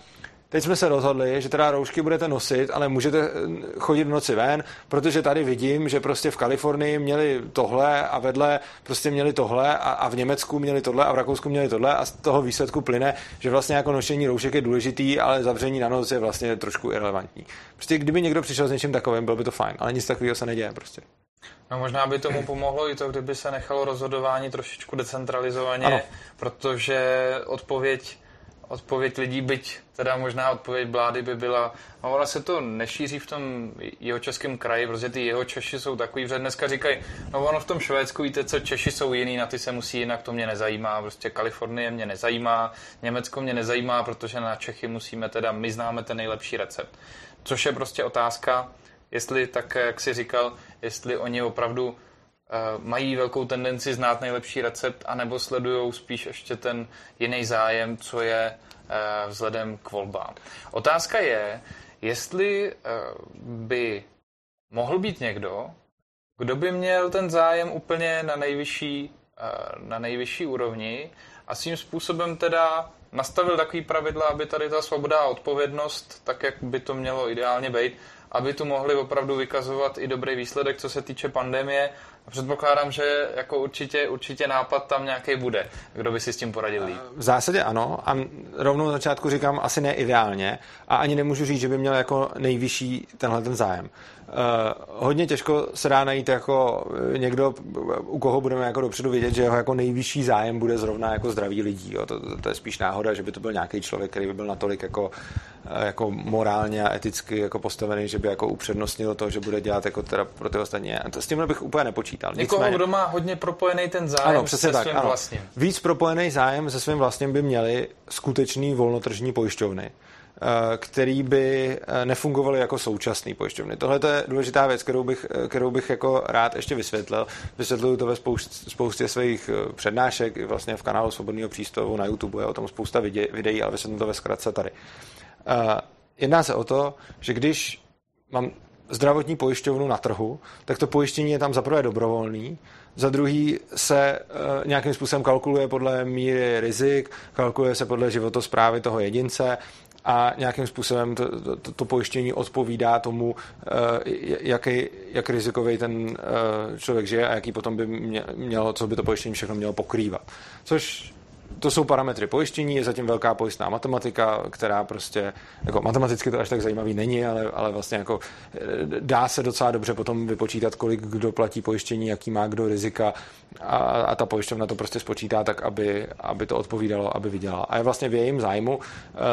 teď jsme se rozhodli, že teda roušky budete nosit, ale můžete eh, chodit v noci ven, protože tady vidím, že prostě v Kalifornii měli tohle a vedle prostě měli tohle a, a v Německu měli tohle a v Rakousku měli tohle a z toho výsledku plyne, že vlastně jako nošení roušek je důležitý, ale zavření na noc je vlastně trošku irrelevantní. Prostě kdyby někdo přišel s něčím takovým, bylo by to fajn, ale nic takového se neděje prostě. No možná by tomu pomohlo i to, kdyby se nechalo rozhodování trošičku decentralizovaně, ano. protože odpověď odpověď lidí, byť teda možná odpověď vlády by byla, no ona se to nešíří v tom jeho českém kraji, protože ty jeho Češi jsou takový, že dneska říkají, no ono v tom Švédsku, víte co, Češi jsou jiný, na ty se musí jinak, to mě nezajímá, prostě Kalifornie mě nezajímá, Německo mě nezajímá, protože na Čechy musíme teda, my známe ten nejlepší recept. Což je prostě otázka, jestli tak, jak si říkal, jestli oni opravdu mají velkou tendenci znát nejlepší recept, anebo sledují spíš ještě ten jiný zájem, co je eh, vzhledem k volbám. Otázka je, jestli eh, by mohl být někdo, kdo by měl ten zájem úplně na nejvyšší, na nejvyšší úrovni a svým způsobem teda nastavil takový pravidla, aby tady ta svoboda a odpovědnost, tak jak by to mělo ideálně být, aby tu mohli opravdu vykazovat i dobrý výsledek, co se týče pandemie Předpokládám, že jako určitě, určitě nápad tam nějaký bude. Kdo by si s tím poradil líp? V zásadě ano a rovnou na začátku říkám asi ne ideálně a ani nemůžu říct, že by měl jako nejvyšší tenhle ten zájem. Uh, hodně těžko se dá najít jako někdo, u koho budeme jako dopředu vědět, že jeho jako nejvyšší zájem bude zrovna jako zdraví lidí. Jo. To, to, to, je spíš náhoda, že by to byl nějaký člověk, který by byl natolik jako, eh, jako morálně a eticky jako postavený, že by jako upřednostnil to, že bude dělat jako teda pro ty ostatní. A to s tím bych úplně nepočítal. Někoho, Nicméně, kdo má hodně propojený ten zájem ano, přesně se tak, svým ano. vlastním. Víc propojený zájem se svým vlastním by měli skutečný volnotržní pojišťovny Eh, který by eh, nefungovaly jako současné pojišťovny. Tohle je důležitá věc, kterou bych, eh, kterou bych jako rád ještě vysvětlil. Vysvětluju to ve spoust, spoustě svých přednášek, vlastně v kanálu Svobodného přístavu na YouTube je o tom spousta videí, ale vysvětlím to ve zkratce tady. Jedná se o to, že když mám zdravotní pojišťovnu na trhu, tak to pojištění je tam zaprvé dobrovolný, za druhý se uh, nějakým způsobem kalkuluje podle míry rizik, kalkuluje se podle životosprávy toho jedince a nějakým způsobem to, to, to pojištění odpovídá tomu, uh, jaký, jak rizikový ten uh, člověk žije a jaký potom by mělo, co by to pojištění všechno mělo pokrývat. Což to jsou parametry pojištění, je zatím velká pojistná matematika, která prostě, jako matematicky to až tak zajímavý není, ale, ale vlastně jako eh, dá se docela dobře potom vypočítat, kolik kdo platí pojištění, jaký má kdo rizika a, a ta pojišťovna to prostě spočítá tak, aby, aby to odpovídalo, aby vydělala. A je vlastně v jejím zájmu uh,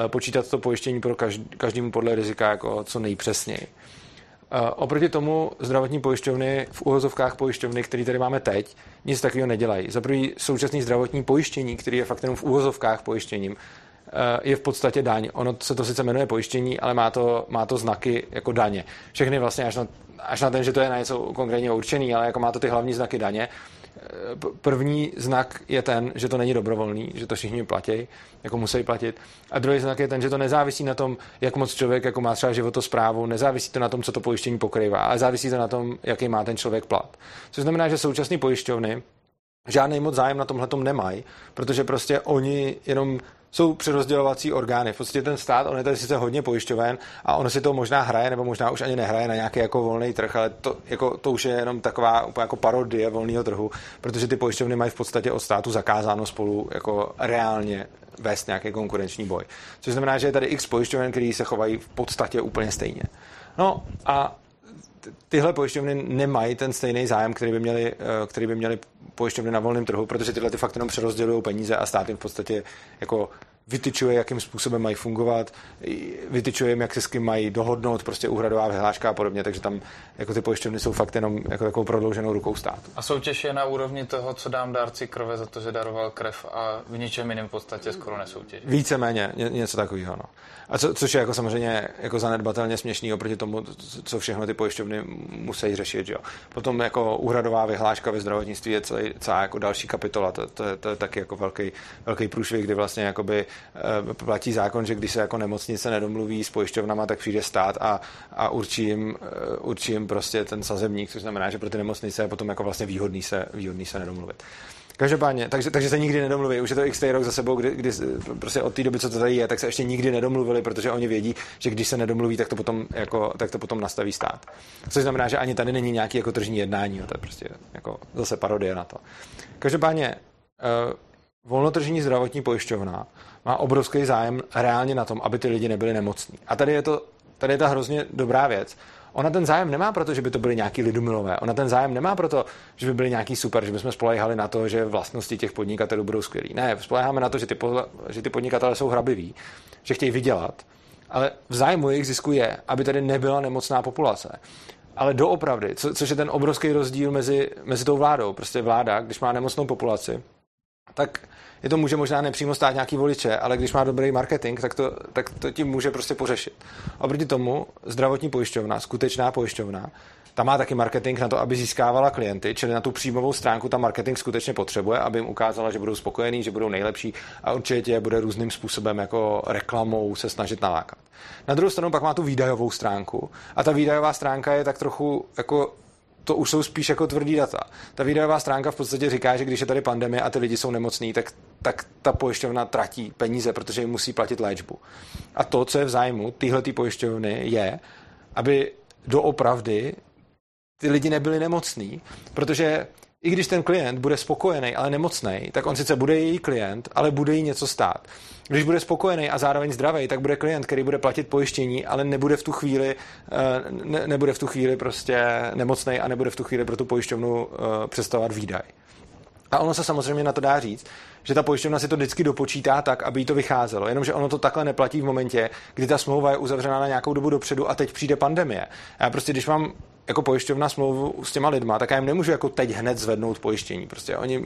počítat to pojištění pro každý, každému podle rizika jako co nejpřesněji. Uh, oproti tomu zdravotní pojišťovny v úhozovkách pojišťovny, které tady máme teď, nic takového nedělají. Za prvý současný zdravotní pojištění, který je fakt jenom v úhozovkách pojištěním, uh, je v podstatě daň. Ono se to sice jmenuje pojištění, ale má to, má to znaky jako daně. Všechny vlastně až na, až na ten, že to je na něco konkrétně určený, ale jako má to ty hlavní znaky daně první znak je ten, že to není dobrovolný, že to všichni platí, jako musí platit. A druhý znak je ten, že to nezávisí na tom, jak moc člověk jako má třeba životosprávu, nezávisí to na tom, co to pojištění pokrývá, ale závisí to na tom, jaký má ten člověk plat. Což znamená, že současné pojišťovny žádný moc zájem na tomhle nemají, protože prostě oni jenom jsou přerozdělovací orgány. V podstatě ten stát, on je tady sice hodně pojišťoven a ono si to možná hraje, nebo možná už ani nehraje na nějaký jako volný trh, ale to, jako, to už je jenom taková úplně jako parodie volného trhu, protože ty pojišťovny mají v podstatě od státu zakázáno spolu jako reálně vést nějaký konkurenční boj. Což znamená, že je tady x pojišťoven, který se chovají v podstatě úplně stejně. No a tyhle pojišťovny nemají ten stejný zájem, který by měli, eh, který by měli pojišťovny na volném trhu, protože tyhle ty fakt jenom přerozdělují peníze a stát jim v podstatě jako vytyčuje, jakým způsobem mají fungovat, vytyčuje jim, jak se s kým mají dohodnout, prostě úhradová vyhláška a podobně, takže tam jako ty pojišťovny jsou fakt jenom jako takovou prodlouženou rukou státu. A soutěž je na úrovni toho, co dám dárci krve za to, že daroval krev a v ničem jiném v podstatě skoro nesoutěž. Víceméně, ně, něco takového. No. A co, což je jako samozřejmě jako zanedbatelně směšný oproti tomu, co všechno ty pojišťovny musí řešit. Jo. Potom jako úhradová vyhláška ve zdravotnictví je celý, celá jako další kapitola. To, to, je, to je taky jako velký, velký průšvih, kdy vlastně jakoby platí zákon, že když se jako nemocnice nedomluví s pojišťovnama, tak přijde stát a, a určí, jim, eh, určí jim prostě ten sazebník, což znamená, že pro ty nemocnice je potom jako vlastně výhodný se, výhodný se nedomluvit. Každopádně, takže, takže se nikdy nedomluví. Už je to x rok za sebou, kdy, kdy prostě od té doby, co to tady je, tak se ještě nikdy nedomluvili, protože oni vědí, že když se nedomluví, tak to potom, jako, tak to potom nastaví stát. Což znamená, že ani tady není nějaký jako tržní jednání, jo, to je prostě jako zase parodie na to. Každopádně, uh, volnotržní zdravotní pojišťovna má obrovský zájem reálně na tom, aby ty lidi nebyli nemocní. A tady je, to, tady je ta hrozně dobrá věc. Ona ten zájem nemá proto, že by to byly nějaký lidumilové. Ona ten zájem nemá proto, že by byly nějaký super, že bychom spolehali na to, že vlastnosti těch podnikatelů budou skvělé. Ne, spoleháme na to, že ty, že ty podnikatelé jsou hrabiví, že chtějí vydělat, ale v zájmu jejich zisku je, aby tady nebyla nemocná populace. Ale doopravdy, co, což je ten obrovský rozdíl mezi, mezi tou vládou. Prostě vláda, když má nemocnou populaci, tak je to může možná nepřímo stát nějaký voliče, ale když má dobrý marketing, tak to, tak to tím může prostě pořešit. Oproti tomu zdravotní pojišťovna, skutečná pojišťovna, ta má taky marketing na to, aby získávala klienty, čili na tu příjmovou stránku ta marketing skutečně potřebuje, aby jim ukázala, že budou spokojení, že budou nejlepší a určitě bude různým způsobem jako reklamou se snažit nalákat. Na druhou stranu pak má tu výdajovou stránku a ta výdajová stránka je tak trochu jako to už jsou spíš jako tvrdý data. Ta výdajová stránka v podstatě říká, že když je tady pandemie a ty lidi jsou nemocní, tak, tak ta pojišťovna tratí peníze, protože jim musí platit léčbu. A to, co je v zájmu téhle pojišťovny, je, aby doopravdy ty lidi nebyli nemocní, protože i když ten klient bude spokojený, ale nemocný, tak on sice bude její klient, ale bude jí něco stát. Když bude spokojený a zároveň zdravý, tak bude klient, který bude platit pojištění, ale nebude v tu chvíli, eh, ne, nebude v tu chvíli prostě nemocný a nebude v tu chvíli pro tu pojišťovnu eh, představovat výdaj. A ono se samozřejmě na to dá říct, že ta pojišťovna si to vždycky dopočítá tak, aby jí to vycházelo. Jenomže ono to takhle neplatí v momentě, kdy ta smlouva je uzavřena na nějakou dobu dopředu a teď přijde pandemie. Já prostě, když mám jako pojišťovna smlouvu s těma lidma, tak já jim nemůžu jako teď hned zvednout pojištění. Prostě oni,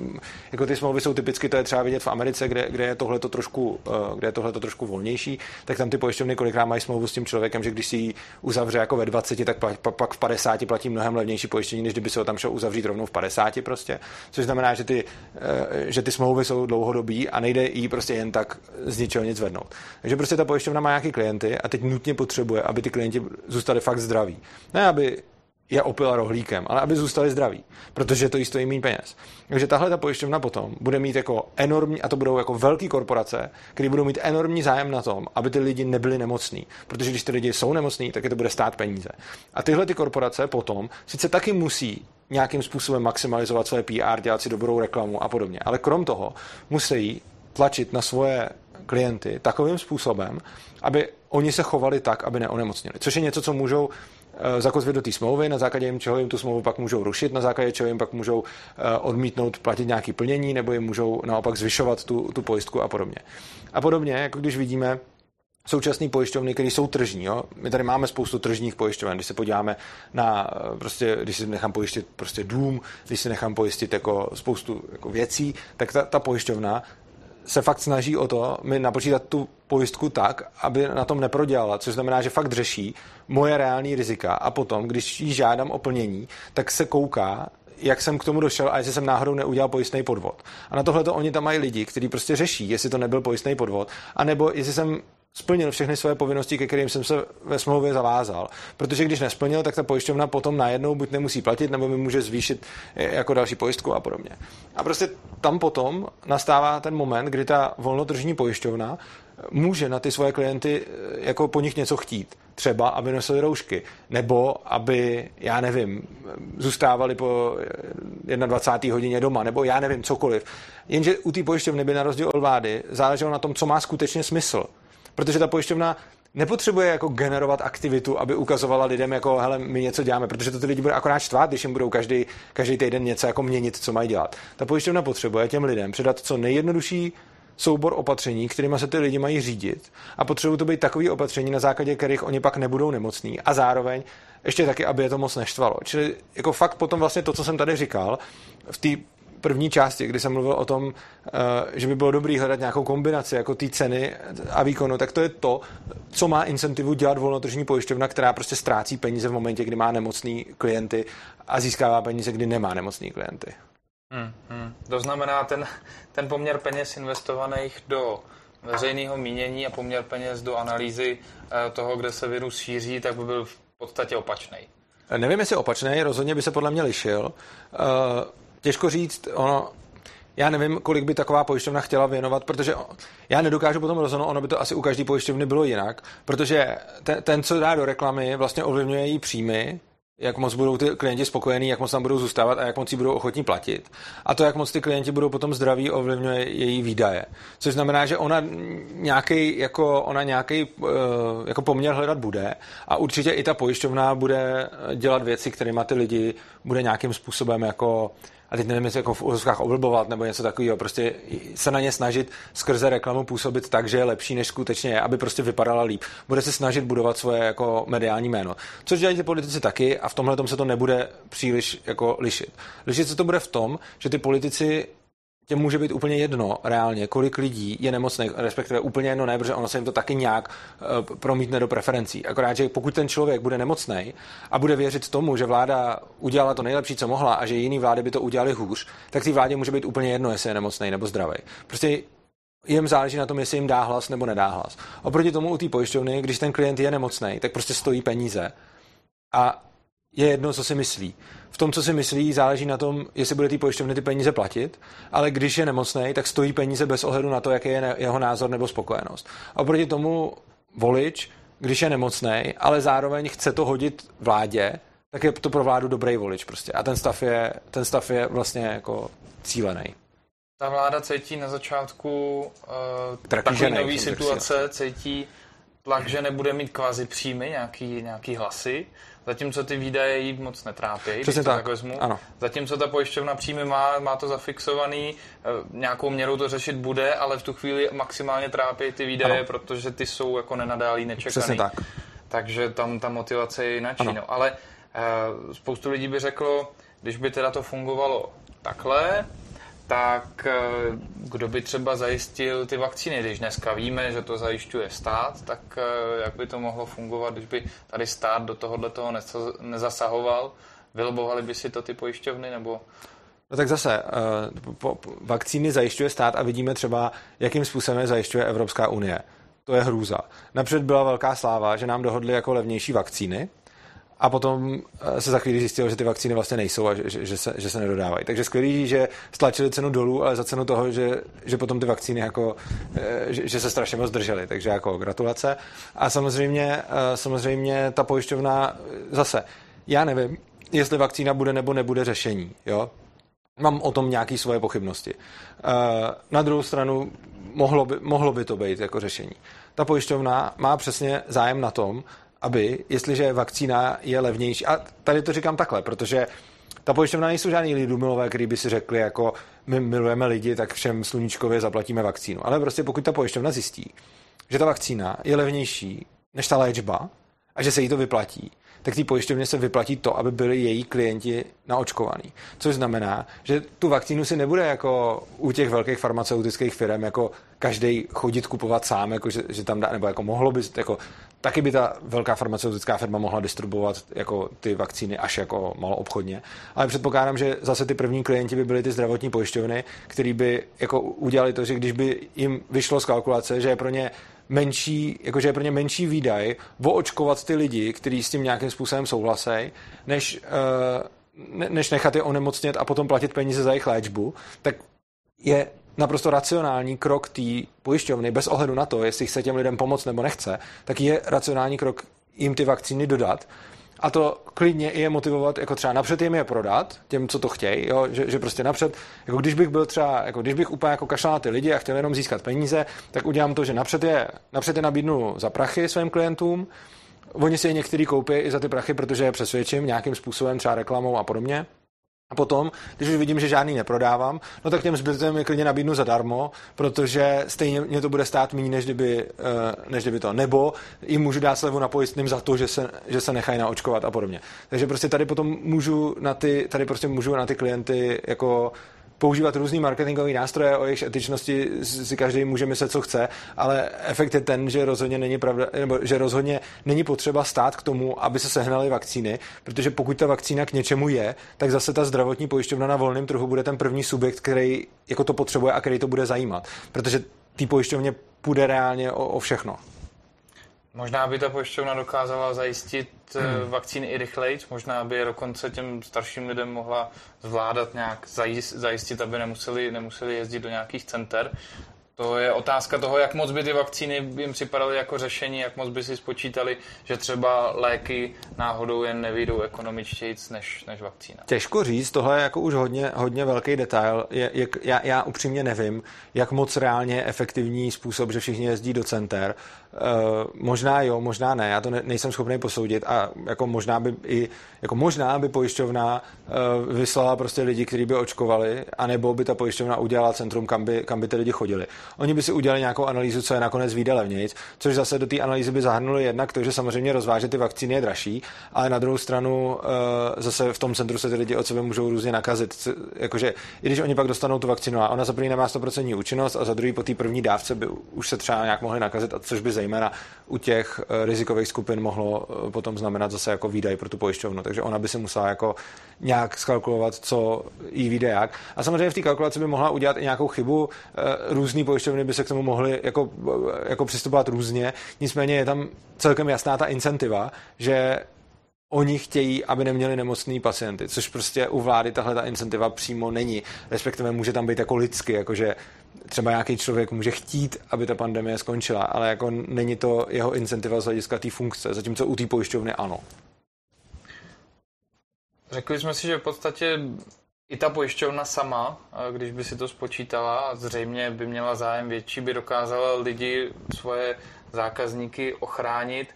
jako ty smlouvy jsou typicky, to je třeba vidět v Americe, kde, kde je tohle trošku, eh, kde je tohle trošku volnější, tak tam ty pojišťovny kolikrát mají smlouvu s tím člověkem, že když si ji uzavře jako ve 20, tak pak v 50 platí mnohem levnější pojištění, než kdyby se ho tam šel uzavřít rovnou v 50 prostě. Což znamená, že ty, eh, že ty smlouvy jsou dlouhodobí a nejde jí prostě jen tak z ničeho nic zvednout. Takže prostě ta pojišťovna má nějaký klienty a teď nutně potřebuje, aby ty klienti zůstali fakt zdraví. Ne, aby je opila rohlíkem, ale aby zůstali zdraví, protože to jí stojí méně peněz. Takže tahle ta pojišťovna potom bude mít jako enormní, a to budou jako velké korporace, které budou mít enormní zájem na tom, aby ty lidi nebyli nemocní. Protože když ty lidi jsou nemocní, tak je to bude stát peníze. A tyhle ty korporace potom sice taky musí nějakým způsobem maximalizovat své PR, dělat si dobrou reklamu a podobně. Ale krom toho musí tlačit na svoje klienty takovým způsobem, aby oni se chovali tak, aby neonemocnili. Což je něco, co můžou zakotvit do té smlouvy, na základě čeho jim tu smlouvu pak můžou rušit, na základě čeho jim pak můžou eh, odmítnout platit nějaké plnění, nebo jim můžou naopak zvyšovat tu, tu pojistku a podobně. A podobně, jako když vidíme, současné pojišťovny, které jsou tržní. Jo? My tady máme spoustu tržních pojišťoven. Když se podíváme na, eh, prostě, když si nechám pojistit prostě dům, když si nechám pojistit jako spoustu jako věcí, tak ta, ta pojišťovna se fakt snaží o to, mi napočítat tu pojistku tak, aby na tom neprodělala, což znamená, že fakt řeší moje reální rizika a potom, když jí žádám o plnění, tak se kouká, jak jsem k tomu došel a jestli jsem náhodou neudělal pojistný podvod. A na tohle to oni tam mají lidi, kteří prostě řeší, jestli to nebyl pojistný podvod, anebo jestli jsem splnil všechny své povinnosti, ke kterým jsem se ve smlouvě zavázal. Protože když nesplnil, tak ta pojišťovna potom najednou buď nemusí platit, nebo mi může zvýšit eh, jako další pojistku a podobně. A prostě tam potom nastává ten moment, kdy ta volnotržní pojišťovna může na ty svoje klienty eh, jako po nich něco chtít. Třeba, aby nosili roušky, nebo aby, já nevím, zůstávali po 21. Eh, hodině doma, nebo já nevím, cokoliv. Jenže u té pojišťovny by na rozdíl od vlády záleželo na tom, co má skutečně smysl. Protože ta pojišťovna nepotřebuje jako generovat aktivitu, aby ukazovala lidem, jako hele, my něco děláme, protože to ty lidi bude akorát štvát, když jim budou každý, každý týden něco jako měnit, co mají dělat. Ta pojišťovna potřebuje těm lidem předat co nejjednodušší soubor opatření, kterými se ty lidi mají řídit a potřebují to být takové opatření, na základě kterých oni pak nebudou nemocní a zároveň ještě taky, aby je to moc neštvalo. Čili jako fakt potom vlastně to, co jsem tady říkal, v té první části, kdy jsem mluvil o tom, eh, že by bylo dobré hledat nějakou kombinaci jako té ceny a výkonu, tak to je to, co má incentivu dělat volnotržní pojišťovna, která prostě ztrácí peníze v momentě, kdy má nemocný klienty a získává peníze, kdy nemá nemocný klienty. Hmm, hmm. To znamená, ten, ten poměr peněz investovaných do veřejného mínění a poměr peněz do analýzy eh, toho, kde se virus šíří, tak by byl v podstatě opačný. Nevím, jestli opačný, rozhodně by se podle mě lišil. Těžko říct, ono, já nevím, kolik by taková pojišťovna chtěla věnovat, protože já nedokážu potom rozhodnout, ono by to asi u každé pojišťovny bylo jinak, protože ten, ten, co dá do reklamy, vlastně ovlivňuje její příjmy, jak moc budou ty klienti spokojení, jak moc tam budou zůstávat a jak moc si budou ochotní platit. A to, jak moc ty klienti budou potom zdraví, ovlivňuje její výdaje. Což znamená, že ona nějaký, jako, ona nějaký uh, jako poměr hledat bude a určitě i ta pojišťovna bude dělat věci, kterými ty lidi bude nějakým způsobem jako a teď nevím, jestli jako v úzkách oblbovat nebo něco takového, prostě se na ně snažit skrze reklamu působit tak, že je lepší, než skutečně je, aby prostě vypadala líp. Bude se snažit budovat svoje jako mediální jméno. Což dělají ty politici taky a v tomhle se to nebude příliš jako lišit. Lišit se to bude v tom, že ty politici těm může být úplně jedno reálně, kolik lidí je nemocných, respektive úplně jedno ne, protože ono se jim to taky nějak uh, promítne do preferencí. Akorát, že pokud ten člověk bude nemocný a bude věřit tomu, že vláda udělala to nejlepší, co mohla a že jiný vlády by to udělali hůř, tak té vládě může být úplně jedno, jestli je nemocný nebo zdravý. Prostě jim záleží na tom, jestli jim dá hlas nebo nedá hlas. Oproti tomu u té pojišťovny, když ten klient je nemocný, tak prostě stojí peníze. A je jedno, co si myslí. V tom, co si myslí, záleží na tom, jestli bude ty pojišťovny ty peníze platit, ale když je nemocný, tak stojí peníze bez ohledu na to, jaký je jeho názor nebo spokojenost. A oproti tomu volič, když je nemocný, ale zároveň chce to hodit vládě, tak je to pro vládu dobrý volič prostě. A ten stav je, ten stav je vlastně jako cílený. Ta vláda cítí na začátku uh, takový nový situace, cítí tlak, že nebude mít kvazi příjmy, nějaký, nějaký hlasy, zatímco ty výdaje jí moc netrápí, Přesně tak. tak vezmu. Ano. Zatímco ta pojišťovna příjmy má, má to zafixovaný, eh, nějakou měrou to řešit bude, ale v tu chvíli maximálně trápí ty výdaje, ano. protože ty jsou jako nenadálý, nečekaný. Přesně tak. Takže tam ta motivace je jinak. No. Ale uh, spoustu lidí by řeklo, když by teda to fungovalo takhle, tak eh, kdo by třeba zajistil ty vakcíny, když dneska víme, že to zajišťuje stát, tak eh, jak by to mohlo fungovat, když by tady stát do tohohle toho nezasahoval, vylobovali by si to ty pojišťovny, nebo... No tak zase, po, vakcíny zajišťuje stát a vidíme třeba, jakým způsobem zajišťuje Evropská unie. To je hrůza. Napřed byla velká sláva, že nám dohodli jako levnější vakcíny, a potom eh, se za chvíli zjistilo, že ty vakcíny vlastně nejsou a že, že, se, že se nedodávají. Takže skvělý, že stlačili cenu dolů, ale za cenu toho, že, že potom ty vakcíny jako, eh, že, že se strašně moc držely. Takže jako gratulace. A samozřejmě, eh, samozřejmě ta pojišťovna zase, já nevím, jestli vakcína bude nebo nebude řešení. Jo? Mám o tom nějaké svoje pochybnosti. Na druhou stranu mohlo by, mohlo by to být jako řešení. Ta pojišťovna má přesně zájem na tom, aby, jestliže vakcína je levnější, a tady to říkám takhle, protože ta pojišťovna nejsou žádný lidumilové, kteří by si řekli, jako my milujeme lidi, tak všem sluníčkově zaplatíme vakcínu. Ale prostě pokud ta pojišťovna zjistí, že ta vakcína je levnější než ta léčba a že se jí to vyplatí, tak té pojišťovně se vyplatí to, aby byli její klienti naočkovaní. Což znamená, že tu vakcínu si nebude jako u těch velkých farmaceutických firm jako každý chodit kupovat sám, jako že, že tam dá, nebo jako mohlo by, jako taky by ta velká farmaceutická firma mohla distribuovat jako ty vakcíny až jako malo obchodně. Ale předpokládám, že zase ty první klienti by byly ty zdravotní pojišťovny, který by jako udělali to, že když by jim vyšlo z kalkulace, že je pro ně menší, jakože je pro ně menší výdaj oočkovat ty lidi, kteří s tím nějakým způsobem souhlasí, než, uh, než nechat je onemocnět a potom platit peníze za jejich léčbu, tak je naprosto racionální krok té pojišťovny, bez ohledu na to, jestli chce těm lidem pomoct nebo nechce, tak je racionální krok jim ty vakcíny dodat, a to klidně je motivovat, jako třeba napřed jim je prodat, těm, co to chtějí, jo? Že, že, prostě napřed, jako když bych byl třeba, jako když bych úplně jako kašlal na ty lidi a chtěl jenom získat peníze, tak udělám to, že napřed je, napřed je nabídnu za prachy svým klientům, oni si je některý koupí i za ty prachy, protože je přesvědčím nějakým způsobem, třeba reklamou a podobně. A potom, když už vidím, že žádný neprodávám, no tak těm zbytkem je klidně nabídnu zadarmo, protože stejně mě to bude stát méně, než eh, než kdyby to. Nebo jim můžu dát slevu na pojistným za to, že se, že se nechají naočkovat a podobně. Takže prostě tady potom můžu na ty, tady prostě můžu na ty klienty jako používat různý marketingové nástroje, o jejich etičnosti si každý může myslet, co chce, ale efekt je ten, že rozhodně není pravda, nebo že rozhodně není potřeba stát k tomu, aby se sehnaly vakcíny, protože pokud ta vakcína k něčemu je, tak zase ta zdravotní pojišťovna na volném trhu bude ten první subjekt, který jako to potřebuje a který to bude zajímat, protože té pojišťovně půjde reálně o, o všechno. Možná by ta pojišťovna dokázala zajistit eh, hmm. vakcíny i rychleji, možná by je dokonce těm starším lidem mohla zvládat nějak zajistit, aby nemuseli, nemuseli jezdit do nějakých center. To je otázka toho, jak moc by ty vakcíny jim připadaly jako řešení, jak moc by si spočítali, že třeba léky náhodou jen nevyjdou ekonomičtějíc než, než vakcína. Těžko říct, tohle je jako už hodně, hodně velký detail. Je, je, já, já upřímně nevím, jak moc reálně je efektivní způsob, že všichni jezdí do center. Uh, možná jo, možná ne, já to ne, nejsem schopný posoudit a jako možná by i, jako možná by pojišťovna uh, vyslala prostě lidi, kteří by očkovali, anebo by ta pojišťovna udělala centrum, kam by, kam by ty lidi chodili. Oni by si udělali nějakou analýzu, co je nakonec výjde což zase do té analýzy by zahrnulo jednak to, že samozřejmě rozvážet ty vakcíny je dražší, ale na druhou stranu uh, zase v tom centru se ty lidi od sebe můžou různě nakazit. Jakože i když oni pak dostanou tu vakcínu a ona za první nemá 100% účinnost a za druhý po té první dávce by už se třeba nějak mohli nakazit, a což by zejména u těch eh, rizikových skupin mohlo eh, potom znamenat zase jako výdaj pro tu pojišťovnu. Takže ona by si musela jako nějak skalkulovat, co jí vyjde jak. A samozřejmě v té kalkulaci by mohla udělat i nějakou chybu. Eh, různý pojišťovny by se k tomu mohly jako, jako přistupovat různě. Nicméně je tam celkem jasná ta incentiva, že oni chtějí, aby neměli nemocný pacienty, což prostě u vlády tahle ta incentiva přímo není. Respektive může tam být jako lidsky, jakože třeba nějaký člověk může chtít, aby ta pandemie skončila, ale jako není to jeho incentiva z hlediska té funkce, zatímco u té pojišťovny ano. Řekli jsme si, že v podstatě i ta pojišťovna sama, když by si to spočítala, zřejmě by měla zájem větší, by dokázala lidi, svoje zákazníky ochránit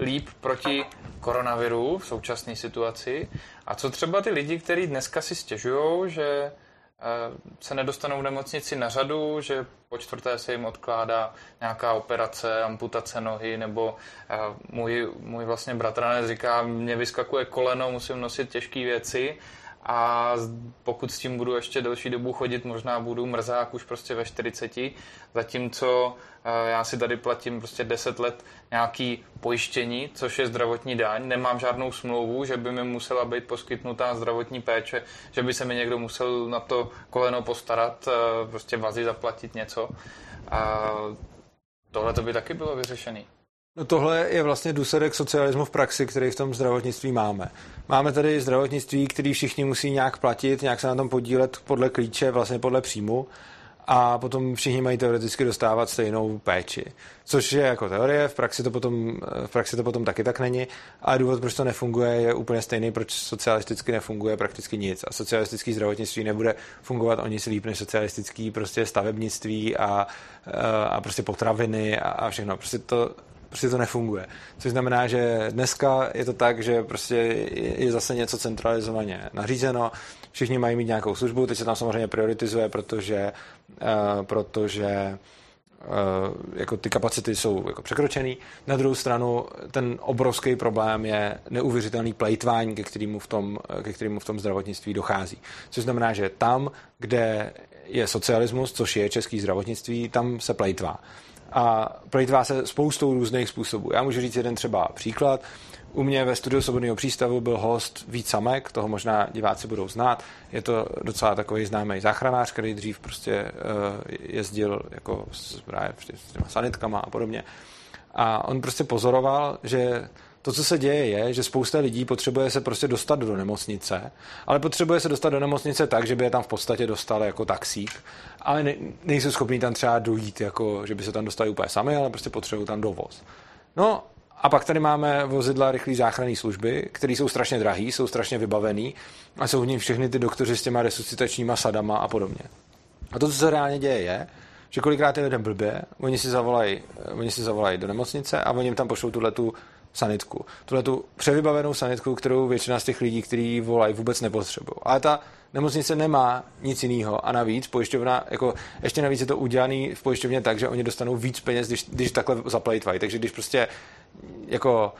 líp proti koronaviru v současné situaci. A co třeba ty lidi, kteří dneska si stěžují, že eh, se nedostanou v nemocnici na řadu, že po čtvrté se jim odkládá nějaká operace, amputace nohy, nebo eh, můj, můj vlastně bratranec říká, mě vyskakuje koleno, musím nosit těžké věci a pokud s tím budu ještě delší dobu chodit, možná budu mrzák už prostě ve 40, zatímco eh, já si tady platím prostě 10 let nějaký pojištění, což je zdravotní daň, nemám žádnou smlouvu, že by mi musela být poskytnutá zdravotní péče, že by se mi někdo musel na to koleno postarat, eh, prostě vazy zaplatit něco. A tohle to by taky bylo vyřešené. No tohle je vlastně důsledek socialismu v praxi, který v tom zdravotnictví máme. Máme tady zdravotnictví, který všichni musí nějak platit, nějak se na tom podílet podle klíče, vlastně podle příjmu a potom všichni mají teoreticky dostávat stejnou péči. Což je jako teorie, v praxi to potom, v praxi to potom taky tak není, ale důvod, proč to nefunguje, je úplně stejný, proč socialisticky nefunguje prakticky nic. A socialistický zdravotnictví nebude fungovat o nic líp než socialistický prostě stavebnictví a, a prostě potraviny a, a všechno. Prostě to prostě to nefunguje. Což znamená, že dneska je to tak, že prostě je zase něco centralizovaně nařízeno, všichni mají mít nějakou službu, teď se tam samozřejmě prioritizuje, protože, uh, protože uh, jako ty kapacity jsou jako překročený. Na druhou stranu ten obrovský problém je neuvěřitelný plejtvání, ke kterému v tom, ke kterému v tom zdravotnictví dochází. Což znamená, že tam, kde je socialismus, což je český zdravotnictví, tam se plejtvá a plejtvá se spoustou různých způsobů. Já můžu říct jeden třeba příklad. U mě ve studiu Svobodného přístavu byl host Vít Samek, toho možná diváci budou znát. Je to docela takový známý záchranář, který dřív prostě uh, jezdil jako s, právě s těma sanitkama a podobně. A on prostě pozoroval, že to, co se děje, je, že spousta lidí potřebuje se prostě dostat do nemocnice, ale potřebuje se dostat do nemocnice tak, že by je tam v podstatě dostali jako taxík, ale ne, nejsou schopní tam třeba dojít, jako, že by se tam dostali úplně sami, ale prostě potřebují tam dovoz. No a pak tady máme vozidla rychlé záchranné služby, které jsou strašně drahé, jsou strašně vybavený a jsou v nich všechny ty doktoři s těma resuscitačníma sadama a podobně. A to, co se reálně děje, je, že kolikrát je lidem blbě, oni si zavolají, oni si zavolají do nemocnice a oni jim tam pošlou tuhle tu sanitku. Tuhle tu převybavenou sanitku, kterou většina z těch lidí, kteří volají, vůbec nepotřebují. Ale ta nemocnice nemá nic jiného a navíc pojišťovna, jako ještě navíc je to udělané v pojišťovně tak, že oni dostanou víc peněz, když, když takhle zaplejtvají. Takže když prostě jako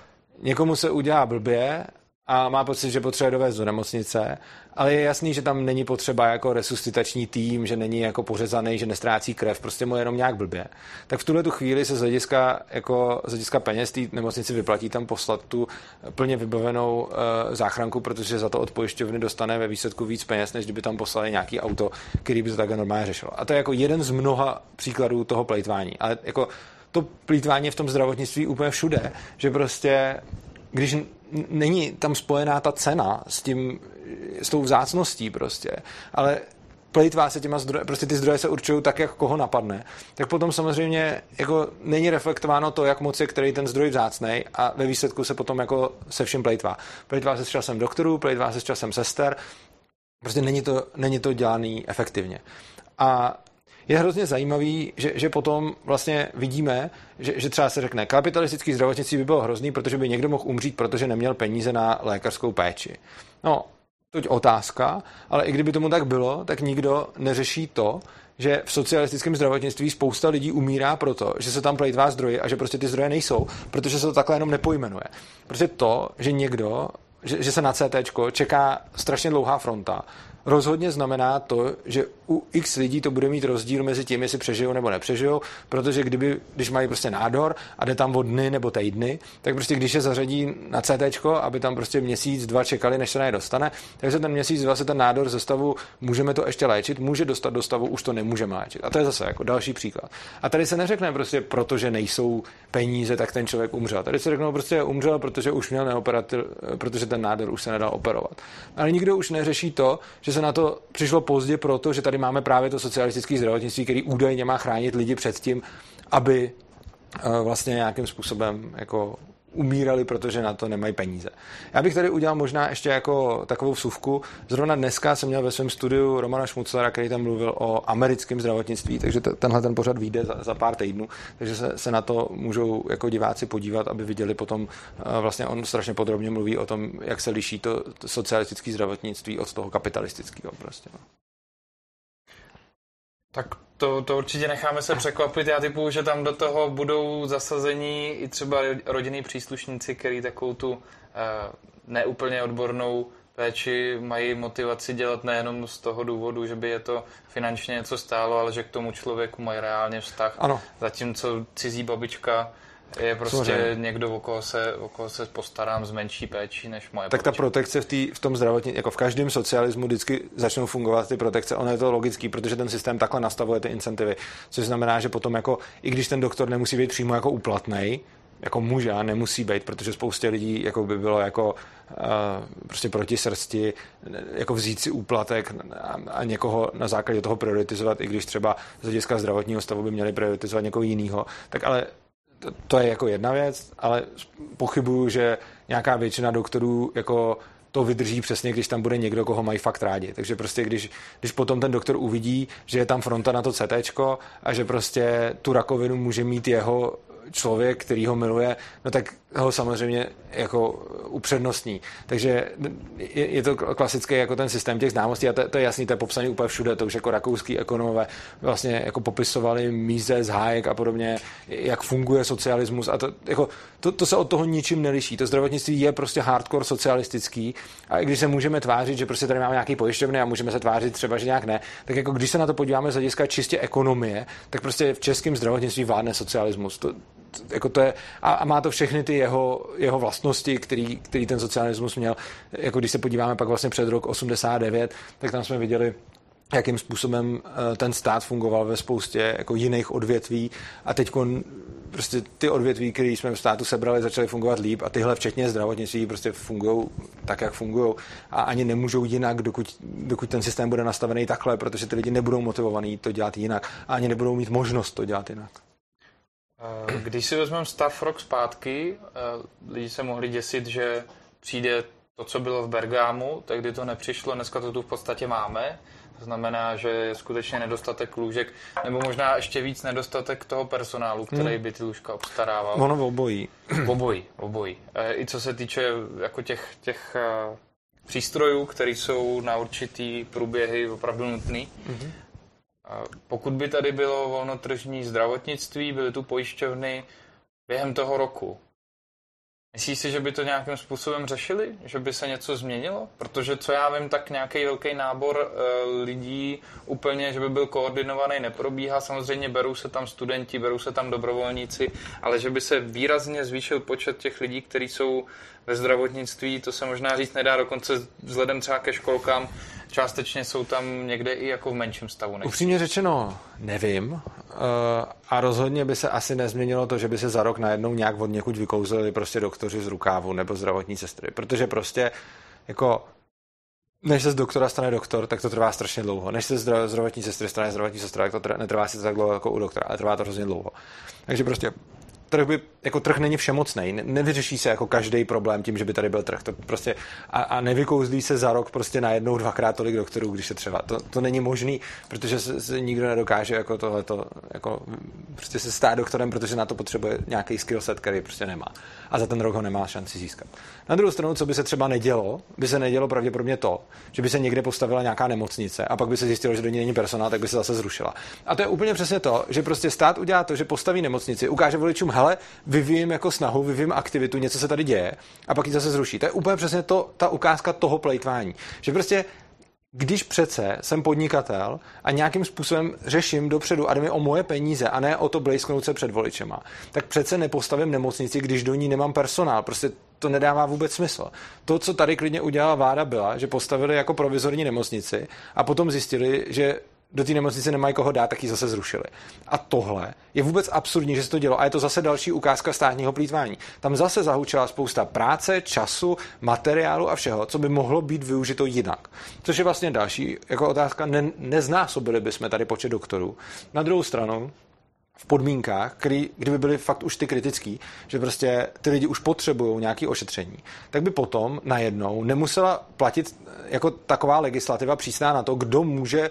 někomu se udělá blbě a má pocit, že potřebuje dovést do nemocnice, ale je jasný, že tam není potřeba jako resuscitační tým, že není jako pořezaný, že nestrácí krev, prostě mu jenom nějak blbě. Tak v tuhle tu chvíli se z hlediska, jako, z hlediska peněz té nemocnici vyplatí tam poslat tu plně vybavenou uh, záchranku, protože za to od pojišťovny dostane ve výsledku víc peněz, než kdyby tam poslali nějaký auto, který by to takhle normálně řešilo. A to je jako jeden z mnoha příkladů toho plejtvání. Ale jako to plítvání v tom zdravotnictví úplně všude, že prostě když není tam spojená ta cena s tím, s tou vzácností prostě, ale plejtvá se těma zdroje, prostě ty zdroje se určují tak, jak koho napadne, tak potom samozřejmě jako není reflektováno to, jak moc je který ten zdroj vzácnej a ve výsledku se potom jako se vším plejtvá. Plejtvá se s časem doktorů, plejtvá se s časem sester, prostě není to, není to dělaný efektivně. A je hrozně zajímavý, že, že potom vlastně vidíme, že, že třeba se řekne, kapitalistický zdravotnictví by bylo hrozný, protože by někdo mohl umřít, protože neměl peníze na lékařskou péči. No, to je otázka, ale i kdyby tomu tak bylo, tak nikdo neřeší to, že v socialistickém zdravotnictví spousta lidí umírá proto, že se tam plejtvá zdroje a že prostě ty zdroje nejsou, protože se to takhle jenom nepojmenuje. Prostě to, že někdo, že, že se na CT čeká strašně dlouhá fronta, rozhodně znamená to, že u x lidí to bude mít rozdíl mezi tím, jestli přežijou nebo nepřežijou, protože kdyby, když mají prostě nádor a jde tam o dny nebo týdny, tak prostě když je zařadí na CT, aby tam prostě měsíc, dva čekali, než se na dostane, tak se ten měsíc, dva se ten nádor ze stavu, můžeme to ještě léčit, může dostat do stavu, už to nemůžeme léčit. A to je zase jako další příklad. A tady se neřekne prostě, protože nejsou peníze, tak ten člověk umřel. Tady se řeknou prostě umřel, protože už měl neoperatil, protože ten nádor už se nedal operovat. Ale nikdo už neřeší to, že se na to přišlo pozdě proto, že tady máme právě to socialistické zdravotnictví, který údajně má chránit lidi před tím, aby eh, vlastně nějakým způsobem jako umírali, protože na to nemají peníze. Já bych tady udělal možná ještě jako takovou vsuvku. Zrovna dneska jsem měl ve svém studiu Romana Šmuclera, který tam mluvil o americkém zdravotnictví, takže tenhle ten pořad vyjde za, za pár týdnů, takže se, se, na to můžou jako diváci podívat, aby viděli potom, eh, vlastně on strašně podrobně mluví o tom, jak se liší to, to socialistické zdravotnictví od toho kapitalistického prostě. Tak to, to určitě necháme se překvapit. Já typu, že tam do toho budou zasazení i třeba rodinní příslušníci, který takovou tu uh, neúplně odbornou péči mají motivaci dělat nejenom z toho důvodu, že by je to finančně něco stálo, ale že k tomu člověku mají reálně vztah. Ano. Zatímco cizí babička je prostě Samozřejmě. někdo, o koho, se, o koho se postarám z menší péči než moje Tak ta protekce v, tý, v tom zdravotní, jako v každém socialismu vždycky začnou fungovat ty protekce. Ono je to logický, protože ten systém takhle nastavuje ty incentivy. Což znamená, že potom jako, i když ten doktor nemusí být přímo jako úplatný, jako může a nemusí být, protože spoustě lidí jako by bylo jako uh, prostě proti srsti jako vzít si úplatek a, a někoho na základě toho prioritizovat, i když třeba z hlediska zdravotního stavu by měli prioritizovat někoho jiného. Tak ale to, to je jako jedna věc, ale pochybuju, že nějaká většina doktorů jako to vydrží přesně, když tam bude někdo, koho mají fakt rádi. Takže prostě, když, když potom ten doktor uvidí, že je tam fronta na to CT a že prostě tu rakovinu může mít jeho člověk, který ho miluje, no tak ho samozřejmě jako upřednostní. Takže je, je to klasický jako ten systém těch známostí a to, to je jasný, to je popsaný úplně všude, to už jako rakouský ekonomové vlastně jako popisovali Mises, Hayek a podobně, jak funguje socialismus a to, jako, to, to se od toho ničím neliší. To zdravotnictví je prostě hardcore socialistický a i když se můžeme tvářit, že prostě tady máme nějaký pojišťovny a můžeme se tvářit třeba, že nějak ne, tak jako když se na to podíváme z hlediska čistě ekonomie, tak prostě v českém zdravotnictví vládne socialismus. To, jako to je, a, a má to všechny ty jeho, jeho vlastnosti, který, který ten socialismus měl. Jako když se podíváme pak vlastně před rok 89, tak tam jsme viděli jakým způsobem eh, ten stát fungoval ve spoustě jako jiných odvětví a teď prostě ty odvětví, které jsme v státu sebrali, začaly fungovat líp a tyhle včetně zdravotnictví prostě fungují tak, jak fungují a ani nemůžou jinak, dokud, dokud ten systém bude nastavený takhle, protože ty lidi nebudou motivovaní to dělat jinak a ani nebudou mít možnost to dělat jinak. Eh, když si vezmeme stav rok zpátky, eh, lidi se mohli děsit, že přijde to, co bylo v Bergámu, tak kdy to nepřišlo, dneska to tu v podstatě máme. To znamená, že je skutečně nedostatek lůžek, nebo možná ještě víc nedostatek toho personálu, který hmm. by ty lůžka obstarával. Ono obojí. Obojí, obojí. E, I co se týče jako těch, těch přístrojů, které jsou na určitý průběhy opravdu nutný. Mm-hmm. Pokud by tady bylo volnotržní zdravotnictví, byly tu pojišťovny během toho roku, Myslíš si, že by to nějakým způsobem řešili? Že by se něco změnilo? Protože co já vím, tak nějaký velký nábor e, lidí úplně, že by byl koordinovaný, neprobíhá. Samozřejmě berou se tam studenti, berou se tam dobrovolníci, ale že by se výrazně zvýšil počet těch lidí, kteří jsou ve zdravotnictví, to se možná říct nedá, dokonce vzhledem třeba ke školkám, částečně jsou tam někde i jako v menším stavu. Než Upřímně řečeno, nevím. Uh, a rozhodně by se asi nezměnilo to, že by se za rok najednou nějak od někud vykouzlili prostě doktoři z rukávu nebo zdravotní sestry. Protože prostě jako než se z doktora stane doktor, tak to trvá strašně dlouho. Než se z zdravotní sestry stane zdravotní sestra, tak to netrvá si tak dlouho jako u doktora, ale trvá to hrozně dlouho. Takže prostě trh by, jako trh není všemocný, nevyřeší se jako každý problém tím, že by tady byl trh. To prostě, a, a nevykouzlí se za rok prostě najednou dvakrát tolik doktorů, když se třeba. To, to není možný, protože se, se nikdo nedokáže jako tohleto, jako prostě se stát doktorem, protože na to potřebuje nějaký skill set, který prostě nemá. A za ten rok ho nemá šanci získat. Na druhou stranu, co by se třeba nedělo, by se nedělo pravděpodobně to, že by se někde postavila nějaká nemocnice a pak by se zjistilo, že do ní není personál, tak by se zase zrušila. A to je úplně přesně to, že prostě stát udělá to, že postaví nemocnici, ukáže voličům, hele, vyvíjím jako snahu, vyvíjím aktivitu, něco se tady děje a pak ji zase zruší. To je úplně přesně to, ta ukázka toho plejtvání. Že prostě když přece jsem podnikatel a nějakým způsobem řeším dopředu a jde mi o moje peníze a ne o to blejsknout se před voličema, tak přece nepostavím nemocnici, když do ní nemám personál. Prostě to nedává vůbec smysl. To, co tady klidně udělala vláda, byla, že postavili jako provizorní nemocnici a potom zjistili, že do té nemocnice nemají koho dát, tak ji zase zrušili. A tohle je vůbec absurdní, že se to dělo. A je to zase další ukázka státního plýtvání. Tam zase zahučila spousta práce, času, materiálu a všeho, co by mohlo být využito jinak. Což je vlastně další jako otázka. Ne, neznásobili bychom tady počet doktorů. Na druhou stranu, v podmínkách, který, kdyby byly fakt už ty kritický, že prostě ty lidi už potřebují nějaké ošetření, tak by potom najednou nemusela platit jako taková legislativa přísná na to, kdo může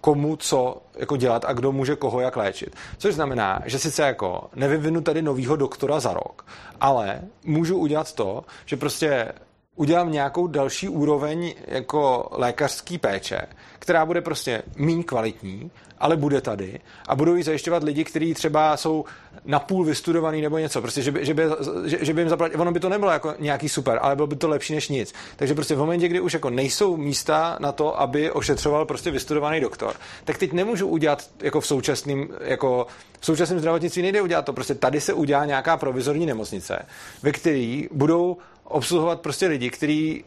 komu co jako dělat a kdo může koho jak léčit. Což znamená, že sice jako nevyvinu tady novýho doktora za rok, ale můžu udělat to, že prostě udělám nějakou další úroveň jako lékařský péče, která bude prostě méně kvalitní, ale bude tady a budou ji zajišťovat lidi, kteří třeba jsou napůl vystudovaný nebo něco, prostě, že by, že by, že, že by jim zaplatil, ono by to nebylo jako nějaký super, ale bylo by to lepší než nic. Takže prostě v momentě, kdy už jako nejsou místa na to, aby ošetřoval prostě vystudovaný doktor, tak teď nemůžu udělat jako v současném, jako v současném zdravotnictví nejde udělat to, prostě tady se udělá nějaká provizorní nemocnice, ve který budou obsluhovat prostě lidi, kteří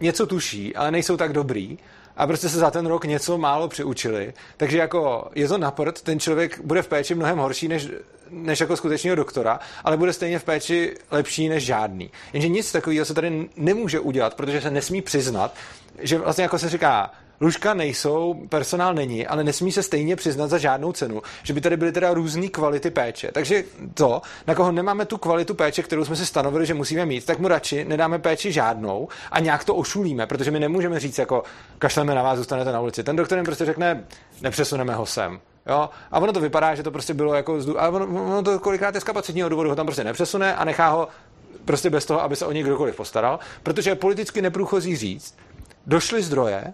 něco tuší, ale nejsou tak dobrý a prostě se za ten rok něco málo přiučili. Takže jako je to naprt, ten člověk bude v péči mnohem horší než, než jako skutečného doktora, ale bude stejně v péči lepší než žádný. Jenže nic takového se tady nemůže udělat, protože se nesmí přiznat, že vlastně jako se říká, lůžka nejsou, personál není, ale nesmí se stejně přiznat za žádnou cenu, že by tady byly teda různé kvality péče. Takže to, na koho nemáme tu kvalitu péče, kterou jsme si stanovili, že musíme mít, tak mu radši nedáme péči žádnou a nějak to ošulíme, protože my nemůžeme říct jako kašleme na vás, zůstanete na ulici. Ten doktor jim prostě řekne, nepřesuneme ho sem. Jo? A ono to vypadá, že to prostě bylo jako, a ono, ono to kolikrát je z kapacitního důvodu ho tam prostě nepřesune a nechá ho prostě bez toho, aby se o něj kdokoliv postaral, protože je politicky neprůchozí říct, došly zdroje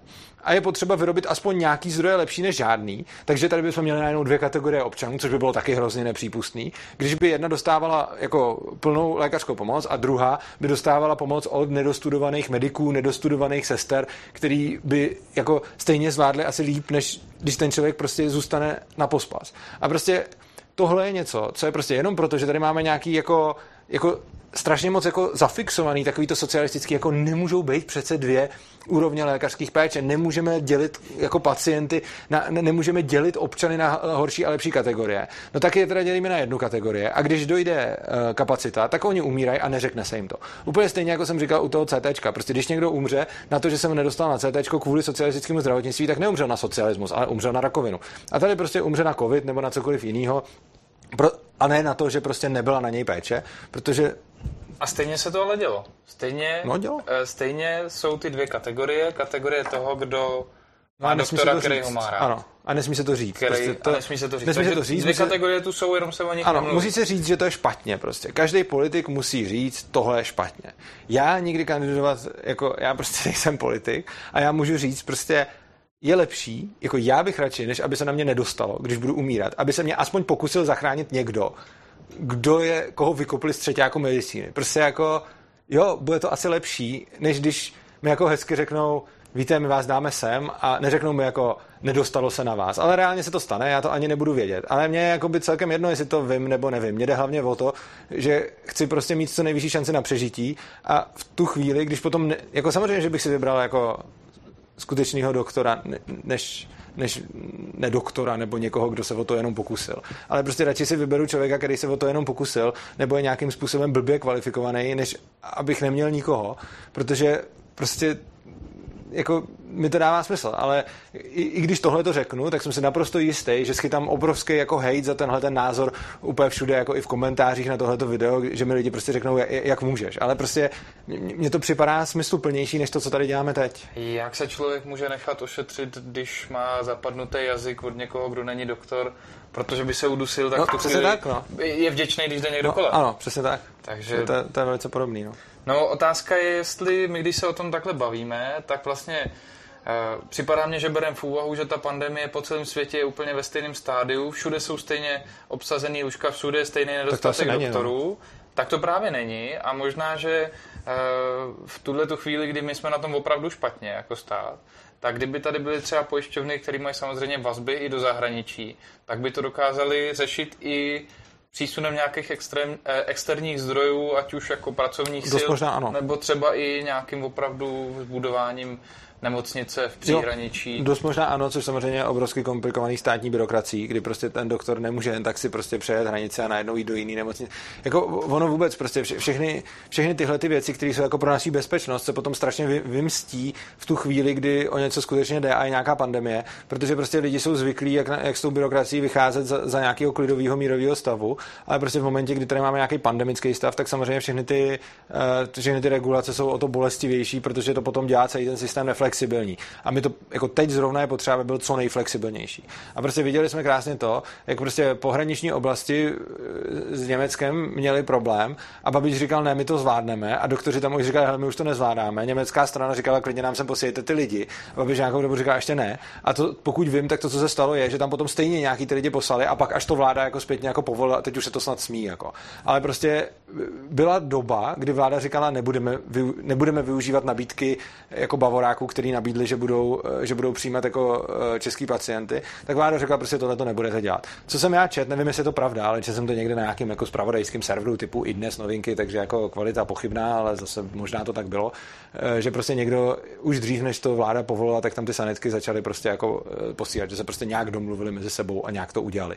a je potřeba vyrobit aspoň nějaký zdroje lepší než žádný, takže tady bychom měli najednou dvě kategorie občanů, což by bylo taky hrozně nepřípustný. Když by jedna dostávala jako plnou lékařskou pomoc a druhá by dostávala pomoc od nedostudovaných mediků, nedostudovaných sester, který by jako stejně zvládli asi líp, než když ten člověk prostě zůstane na pospas. A prostě tohle je něco, co je prostě jenom proto, že tady máme nějaký jako, jako strašně moc jako zafixovaný, takový to socialistický, jako nemůžou být přece dvě úrovně lékařských péče, nemůžeme dělit jako pacienty, na, ne, nemůžeme dělit občany na horší a lepší kategorie. No tak je teda dělíme na jednu kategorie a když dojde uh, kapacita, tak oni umírají a neřekne se jim to. Úplně stejně jako jsem říkal u toho CT. Prostě když někdo umře na to, že jsem nedostal na CT kvůli socialistickému zdravotnictví, tak neumřel na socialismus, ale umřel na rakovinu. A tady prostě umře na covid nebo na cokoliv jiného, pro, a ne na to, že prostě nebyla na něj péče, protože a stejně se to ale dělo. Stejně, no, dělo. Eh, stejně jsou ty dvě kategorie. Kategorie toho, kdo má doktora, který ho má rád. Ano, a nesmí se to říct. Který, prostě to, a nesmí se to říct. Nesmí se to říct. Dvě kategorie tu jsou, jenom se o nich Ano, nemluví. musí se říct, že to je špatně prostě. Každý politik musí říct, tohle je špatně. Já nikdy kandidovat, jako já prostě <laughs> nejsem politik a já můžu říct prostě, je lepší, jako já bych radši, než aby se na mě nedostalo, když budu umírat, aby se mě aspoň pokusil zachránit někdo, kdo je, koho vykopli z jako medicíny. Prostě jako, jo, bude to asi lepší, než když mi jako hezky řeknou, víte, my vás dáme sem a neřeknou mi jako, nedostalo se na vás. Ale reálně se to stane, já to ani nebudu vědět. Ale mě je jako by celkem jedno, jestli to vím nebo nevím. Mě jde hlavně o to, že chci prostě mít co nejvyšší šanci na přežití a v tu chvíli, když potom, ne, jako samozřejmě, že bych si vybral jako skutečného doktora, než, než nedoktora nebo někoho, kdo se o to jenom pokusil. Ale prostě radši si vyberu člověka, který se o to jenom pokusil, nebo je nějakým způsobem blbě kvalifikovaný, než abych neměl nikoho, protože prostě jako mi to dává smysl, ale i, i když tohle to řeknu, tak jsem si naprosto jistý, že schytám obrovský jako hate za tenhle ten názor úplně všude, jako i v komentářích na tohleto video, že mi lidi prostě řeknou, jak, jak můžeš. Ale prostě mně to připadá smysluplnější, než to, co tady děláme teď. Jak se člověk může nechat ošetřit, když má zapadnutý jazyk od někoho, kdo není doktor, protože by se udusil, tak no, tu chvíli tak, no. je vděčný, když jde někdo no, kolem. Ano, přesně tak. Takže... To, to je velice podobný. No. no, otázka je, jestli my, když se o tom takhle bavíme, tak vlastně připadá mně, že bereme v úvahu, že ta pandemie po celém světě je úplně ve stejném stádiu, všude jsou stejně obsazený lůžka, všude je stejný nedostatek tak doktorů. Není, no. Tak to právě není a možná, že uh, v tuhle tu chvíli, kdy my jsme na tom opravdu špatně jako stát, tak kdyby tady byly třeba pojišťovny, které mají samozřejmě vazby i do zahraničí, tak by to dokázali řešit i přísunem nějakých extrém, eh, externích zdrojů, ať už jako pracovních Dost sil, možná, ano. nebo třeba i nějakým opravdu budováním nemocnice v příhraničí. Jo, dost možná ano, což samozřejmě je obrovsky komplikovaný státní byrokracií, kdy prostě ten doktor nemůže jen tak si prostě přejet hranice a najednou jít do jiný nemocnice. Jako ono vůbec prostě vše, všechny, všechny tyhle ty věci, které jsou jako pro naší bezpečnost, se potom strašně vymstí v tu chvíli, kdy o něco skutečně jde a je nějaká pandemie, protože prostě lidi jsou zvyklí, jak, jak s tou byrokracií vycházet za, za nějakého klidového mírového stavu, ale prostě v momentě, kdy tady máme nějaký pandemický stav, tak samozřejmě všechny ty, uh, všechny ty regulace jsou o to bolestivější, protože to potom dělá celý ten systém neflexibilní flexibilní. A my to jako teď zrovna je potřeba, aby byl co nejflexibilnější. A prostě viděli jsme krásně to, jak prostě pohraniční oblasti e, s Německem měli problém a Babiš říkal, ne, my to zvládneme a doktoři tam už říkali, hele, my už to nezvládáme. Německá strana říkala, klidně nám sem posílejte ty lidi. A Babiš nějakou dobu říkal, ještě ne. A to, pokud vím, tak to, co se stalo, je, že tam potom stejně nějaký ty lidi poslali a pak až to vláda jako zpětně jako povolila, teď už se to snad smí. Jako. Ale prostě byla doba, kdy vláda říkala, nebudeme, nebudeme využívat nabídky jako bavoráků, který nabídli, že budou, eh, že budou přijímat jako eh, český pacienty, tak vláda řekla, prostě tohle to nebudete dělat. Co jsem já čet, nevím, jestli je to pravda, ale četl jsem to někde na nějakým jako spravodajským serveru typu i dnes novinky, takže jako kvalita pochybná, ale zase možná to tak bylo, že prostě někdo už dřív, než to vláda povolila, tak tam ty sanitky začaly prostě jako posílat, že se prostě nějak domluvili mezi sebou a nějak to udělali.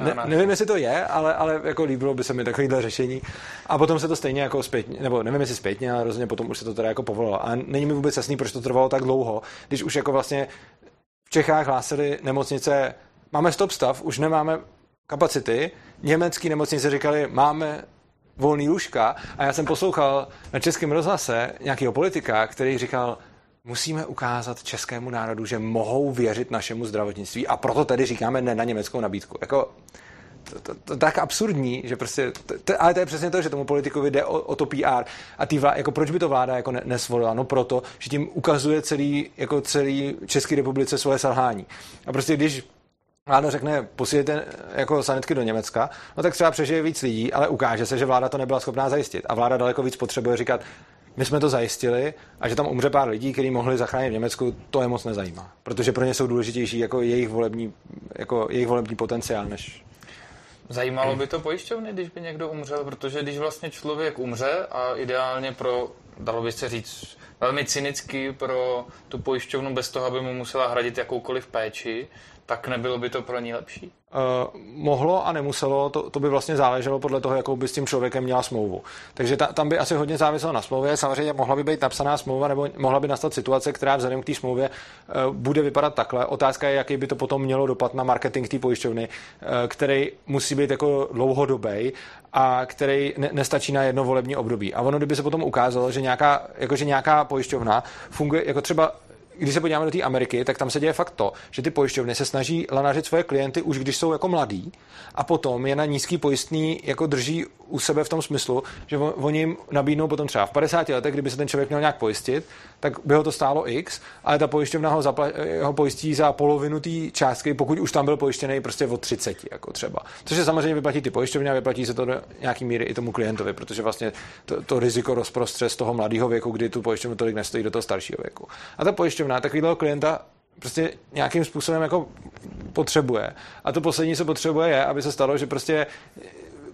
Ne, nevím, jestli to je, ale, ale jako líbilo by se mi takovýhle řešení. A potom se to stejně jako zpětně, nebo nevím, jestli zpětně, ale rozhodně potom už se to teda jako povolilo. A není mi vůbec jasný, proč to trvalo tak dlouho, když už jako vlastně v Čechách hlásili nemocnice, máme stop stav, už nemáme kapacity, německý nemocnice říkali, máme volný lůžka a já jsem poslouchal na českém rozhlase nějakého politika, který říkal, musíme ukázat českému národu, že mohou věřit našemu zdravotnictví a proto tedy říkáme ne na německou nabídku. Jako, to, to, to, tak absurdní, že prostě, to, to, ale to je přesně to, že tomu politikovi jde o, o to PR a tý vláda, jako proč by to vláda jako ne, nesvolila? No proto, že tím ukazuje celý, jako celý České republice svoje selhání. A prostě když vláda řekne, posílejte jako sanitky do Německa, no tak třeba přežije víc lidí, ale ukáže se, že vláda to nebyla schopná zajistit. A vláda daleko víc potřebuje říkat, my jsme to zajistili a že tam umře pár lidí, kteří mohli zachránit v Německu, to je moc nezajímá. Protože pro ně jsou důležitější jako jejich volební, jako jejich volební potenciál, než Zajímalo by to pojišťovny, když by někdo umřel, protože když vlastně člověk umře a ideálně pro, dalo by se říct, velmi cynicky pro tu pojišťovnu bez toho, aby mu musela hradit jakoukoliv péči, tak nebylo by to pro ní lepší? Uh, mohlo a nemuselo, to, to by vlastně záleželo podle toho, jakou by s tím člověkem měla smlouvu. Takže ta, tam by asi hodně záviselo na smlouvě. Samozřejmě mohla by být napsaná smlouva, nebo mohla by nastat situace, která vzhledem k té smlouvě uh, bude vypadat takhle. Otázka je, jaký by to potom mělo dopad na marketing té pojišťovny, uh, který musí být jako dlouhodobý a který ne, nestačí na jedno volební období. A ono, kdyby se potom ukázalo, že nějaká, jako, že nějaká pojišťovna funguje, jako třeba když se podíváme do té Ameriky, tak tam se děje fakt to, že ty pojišťovny se snaží lanařit svoje klienty už když jsou jako mladí a potom je na nízký pojistný jako drží u sebe v tom smyslu, že oni jim nabídnou potom třeba v 50 letech, kdyby se ten člověk měl nějak pojistit, tak by ho to stálo X, ale ta pojišťovna ho, zapla- ho pojistí za polovinu té částky, pokud už tam byl pojištěný prostě od 30, jako třeba. Což je samozřejmě vyplatí ty pojišťovny a vyplatí se to do nějaký míry i tomu klientovi, protože vlastně to, to riziko rozprostře z toho mladého věku, kdy tu pojišťovnu tolik nestojí do toho staršího věku. A ta pojišťovna takového klienta prostě nějakým způsobem jako potřebuje. A to poslední, co potřebuje, je, aby se stalo, že prostě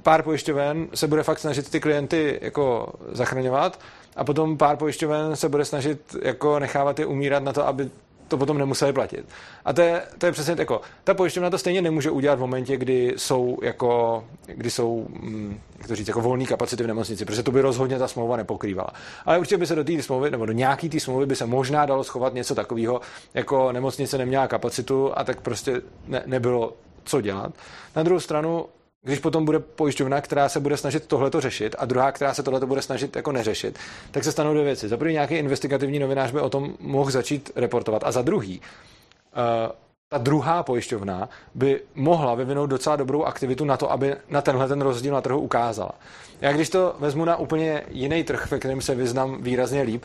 pár pojišťoven se bude fakt snažit ty klienty jako zachraňovat a potom pár pojišťoven se bude snažit jako nechávat je umírat na to, aby to potom nemuseli platit. A to je, to je přesně jako, ta pojišťovna to stejně nemůže udělat v momentě, kdy jsou jako, kdy jsou, hm, jak to říct, jako volné kapacity v nemocnici, protože to by rozhodně ta smlouva nepokrývala. Ale určitě by se do té smlouvy, nebo do nějaký té smlouvy by se možná dalo schovat něco takového, jako nemocnice neměla kapacitu a tak prostě ne, nebylo co dělat. Na druhou stranu když potom bude pojišťovna, která se bude snažit tohleto řešit a druhá, která se tohleto bude snažit jako neřešit, tak se stanou dvě věci. Za první nějaký investigativní novinář by o tom mohl začít reportovat a za druhý, uh, ta druhá pojišťovna by mohla vyvinout docela dobrou aktivitu na to, aby na tenhle ten rozdíl na trhu ukázala. Já když to vezmu na úplně jiný trh, ve kterém se vyznám výrazně líp,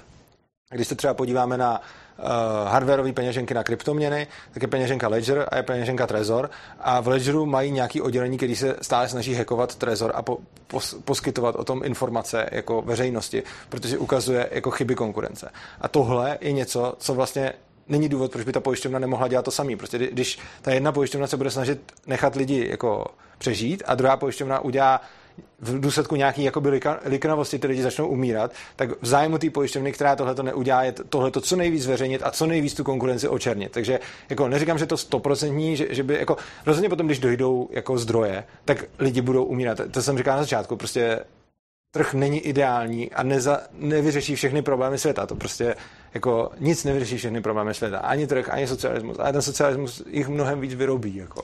když se třeba podíváme na hardwareové peněženky na kryptoměny, tak je peněženka Ledger a je peněženka Trezor. A v Ledgeru mají nějaký oddělení, který se stále snaží hackovat Trezor a po, pos, poskytovat o tom informace jako veřejnosti, protože ukazuje jako chyby konkurence. A tohle je něco, co vlastně není důvod, proč by ta pojišťovna nemohla dělat to samý. Prostě když ta jedna pojišťovna se bude snažit nechat lidi jako přežít a druhá pojišťovna udělá v důsledku nějaký jakoby liknavosti ty lidi začnou umírat, tak v zájmu té pojišťovny, která tohle to neudělá, je tohle to co nejvíc zveřejnit a co nejvíc tu konkurenci očernit. Takže jako neříkám, že to stoprocentní, že, že, by jako rozhodně potom, když dojdou jako zdroje, tak lidi budou umírat. To jsem říkal na začátku, prostě trh není ideální a neza, nevyřeší všechny problémy světa. To prostě jako nic nevyřeší všechny problémy světa. Ani trh, ani socialismus. Ale ten socialismus jich mnohem víc vyrobí. Jako.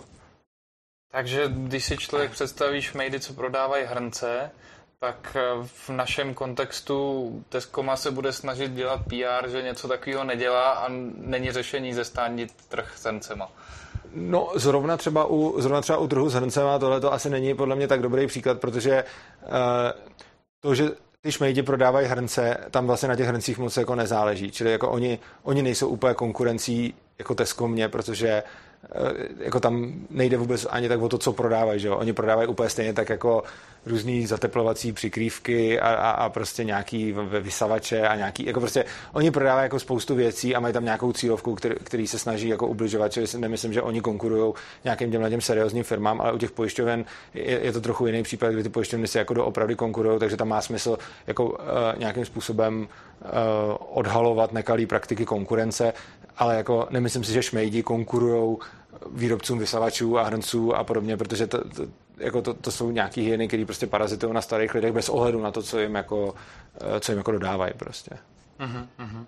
Takže když si člověk představí šmejdy, co prodávají hrnce, tak eh, v našem kontextu Tescoma se bude snažit dělat PR, že něco takového nedělá a není řešení zestánit trh s hrncema. No, zrovna třeba u, zrovna třeba u trhu s hrncema tohle to asi není podle mě tak dobrý příklad, protože uh, to, že ty šmejdi prodávají hrnce, tam vlastně na těch hrncích moc jako nezáleží. Čili jako oni, oni nejsou úplně konkurencí jako Tesco mě, protože Eh, jako tam nejde vůbec ani tak o to, co prodávají, že jo? Oni prodávají úplně stejně tak jako různý zateplovací přikrývky a, a, a prostě nějaký vysavače a nějaký, jako prostě oni prodávají jako spoustu věcí a mají tam nějakou cílovku, který, který se snaží jako ubližovat, čili nemyslím, že oni konkurují nějakým těmhle těm seriózním firmám, ale u těch pojišťoven je, je, to trochu jiný případ, kdy ty pojišťovny si jako doopravdy konkurují, takže tam má smysl jako uh, nějakým způsobem uh, odhalovat nekalý praktiky konkurence, ale jako nemyslím si, že šmejdi konkurují výrobcům vysavačů a hrnců a podobně, protože to, to, jako to, to jsou nějaký hyeny, které prostě parazitují na starých lidech bez ohledu na to, co jim jako, eh, co jim jako dodávají prostě. Uh-huh, uh-huh.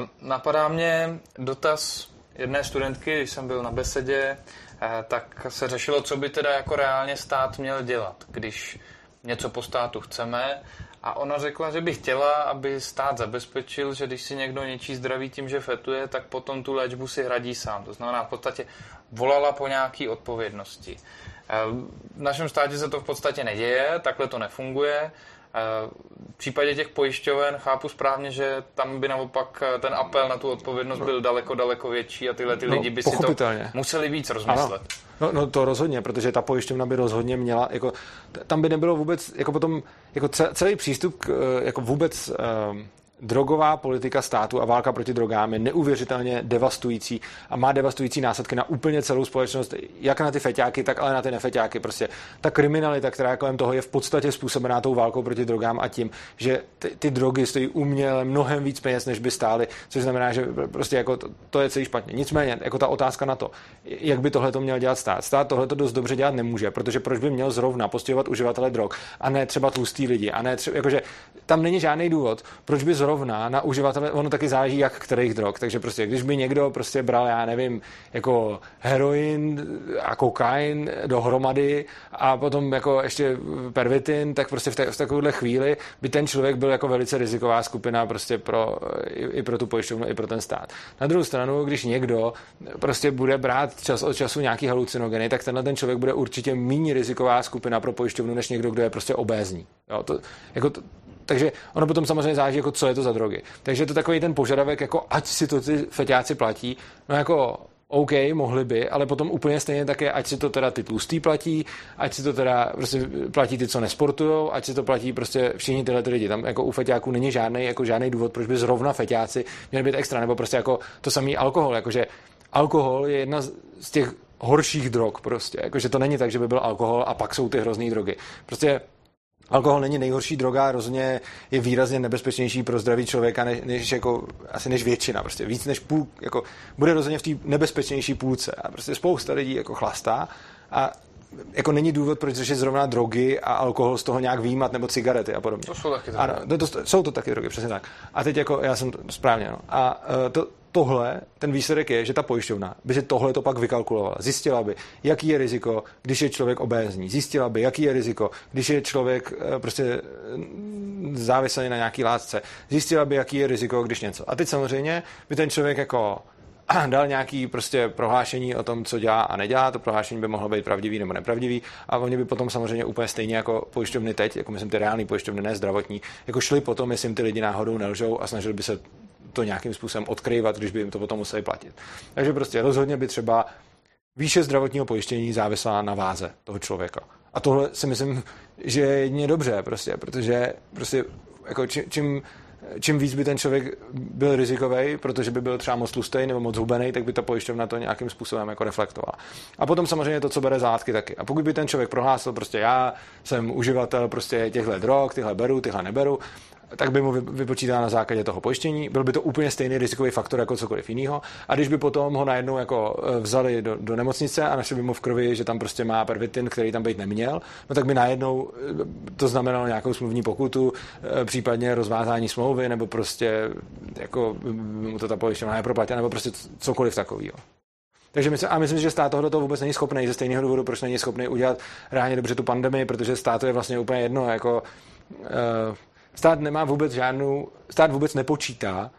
Uh, napadá mě dotaz jedné studentky, když jsem byl na besedě, uh, tak se řešilo, co by teda jako reálně stát měl dělat, když něco po státu chceme a ona řekla, že by chtěla, aby stát zabezpečil, že když si někdo něčí zdraví tím, že fetuje, tak potom tu léčbu si hradí sám. To znamená, v podstatě volala po nějaké odpovědnosti. V našem státě se to v podstatě neděje, takhle to nefunguje. V případě těch pojišťoven chápu správně, že tam by naopak ten apel na tu odpovědnost byl daleko, daleko větší a tyhle ty no, lidi by si to museli víc rozmyslet. Ano. No, no to rozhodně, protože ta pojišťovna by rozhodně měla, jako, tam by nebylo vůbec, jako potom, jako celý přístup k, jako vůbec drogová politika státu a válka proti drogám je neuvěřitelně devastující a má devastující následky na úplně celou společnost, jak na ty feťáky, tak ale na ty nefeťáky. Prostě ta kriminalita, která kolem toho, je v podstatě způsobená tou válkou proti drogám a tím, že ty, ty drogy stojí uměle mnohem víc peněz, než by stály, což znamená, že prostě jako to, to je celý špatně. Nicméně, jako ta otázka na to, jak by tohle to měl dělat stát. Stát tohle to dost dobře dělat nemůže, protože proč by měl zrovna postihovat uživatele drog a ne třeba tlustý lidi a ne třeba, jakože tam není žádný důvod, proč by zrovna zrovna na uživatele, ono taky záleží, jak kterých drog, takže prostě, když by někdo prostě bral, já nevím, jako heroin a kokain dohromady a potom jako ještě pervitin, tak prostě v, te, v takovéhle chvíli by ten člověk byl jako velice riziková skupina prostě pro, i, i pro tu pojišťovnu, i pro ten stát. Na druhou stranu, když někdo prostě bude brát čas od času nějaký halucinogeny, tak tenhle ten člověk bude určitě méně riziková skupina pro pojišťovnu, než někdo, kdo je prostě obézní. Jo, to, jako to, takže ono potom samozřejmě záleží, jako co je to za drogy. Takže je to takový ten požadavek, jako ať si to ty feťáci platí, no jako OK, mohli by, ale potom úplně stejně také, ať si to teda ty tlustý platí, ať si to teda prostě platí ty, co nesportujou, ať si to platí prostě všichni tyhle ty lidi. Tam jako u feťáků není žádný, jako žádný důvod, proč by zrovna feťáci měli být extra, nebo prostě jako to samý alkohol, jakože alkohol je jedna z těch horších drog prostě, jakože to není tak, že by byl alkohol a pak jsou ty hrozný drogy. Prostě Alkohol není nejhorší droga, rozhodně je výrazně nebezpečnější pro zdraví člověka, než, než jako, asi než většina. Prostě víc než půl, jako, bude rozhodně v té nebezpečnější půlce. A prostě spousta lidí jako chlastá a jako není důvod, proč řešit zrovna drogy a alkohol z toho nějak výjímat, nebo cigarety a podobně. To jsou taky drogy. Ano, to, to, jsou to taky drogy, přesně tak. A teď jako, já jsem to, správně, no. A uh, to, tohle, ten výsledek je, že ta pojišťovna by si tohle to pak vykalkulovala. Zjistila by, jaký je riziko, když je člověk obézní. Zjistila by, jaký je riziko, když je člověk eh, prostě závislý na nějaký látce. Zjistila by, jaký je riziko, když něco. A teď samozřejmě by ten člověk jako <clears throat> dal nějaký prostě prohlášení o tom, co dělá a nedělá. To prohlášení by mohlo být pravdivý nebo nepravdivý. A oni by potom samozřejmě úplně stejně jako pojišťovny teď, jako myslím ty reální pojišťovny, ne zdravotní, jako šli potom, jestli jim ty lidi náhodou nelžou a snažili by se to nějakým způsobem odkryvat, když by jim to potom museli platit. Takže prostě rozhodně by třeba výše zdravotního pojištění závislá na váze toho člověka. A tohle si myslím, že je jedině dobře, prostě, protože prostě jako čím, čím čím víc by ten člověk byl rizikový, protože by byl třeba moc tlustý nebo moc hubený, tak by ta pojišťovna to nějakým způsobem jako reflektovala. A potom samozřejmě to, co bere zátky taky. A pokud by ten člověk prohlásil, prostě já jsem uživatel prostě těchto drog, tyhle beru, tyhle neberu, tak by mu vypočítala na základě toho pojištění. Byl by to úplně stejný rizikový faktor jako cokoliv jiného. A když by potom ho najednou jako e, vzali do, do nemocnice a našli by mu v krvi, že tam prostě má pervitin, který tam být neměl, no tak by najednou e, to znamenalo nějakou smluvní pokutu, e, případně rozvázání smlouvy, nebo prostě jako mu to ta pojišťovna neproplatila, nebo prostě cokoliv takového. Takže myslím, a myslím, že stát tohle to vůbec není schopný ze stejného důvodu, proč není schopný udělat reálně dobře tu pandemii, protože státu je vlastně úplně jedno, jako uh, stát nemá vůbec žádnou, stát vůbec nepočítá,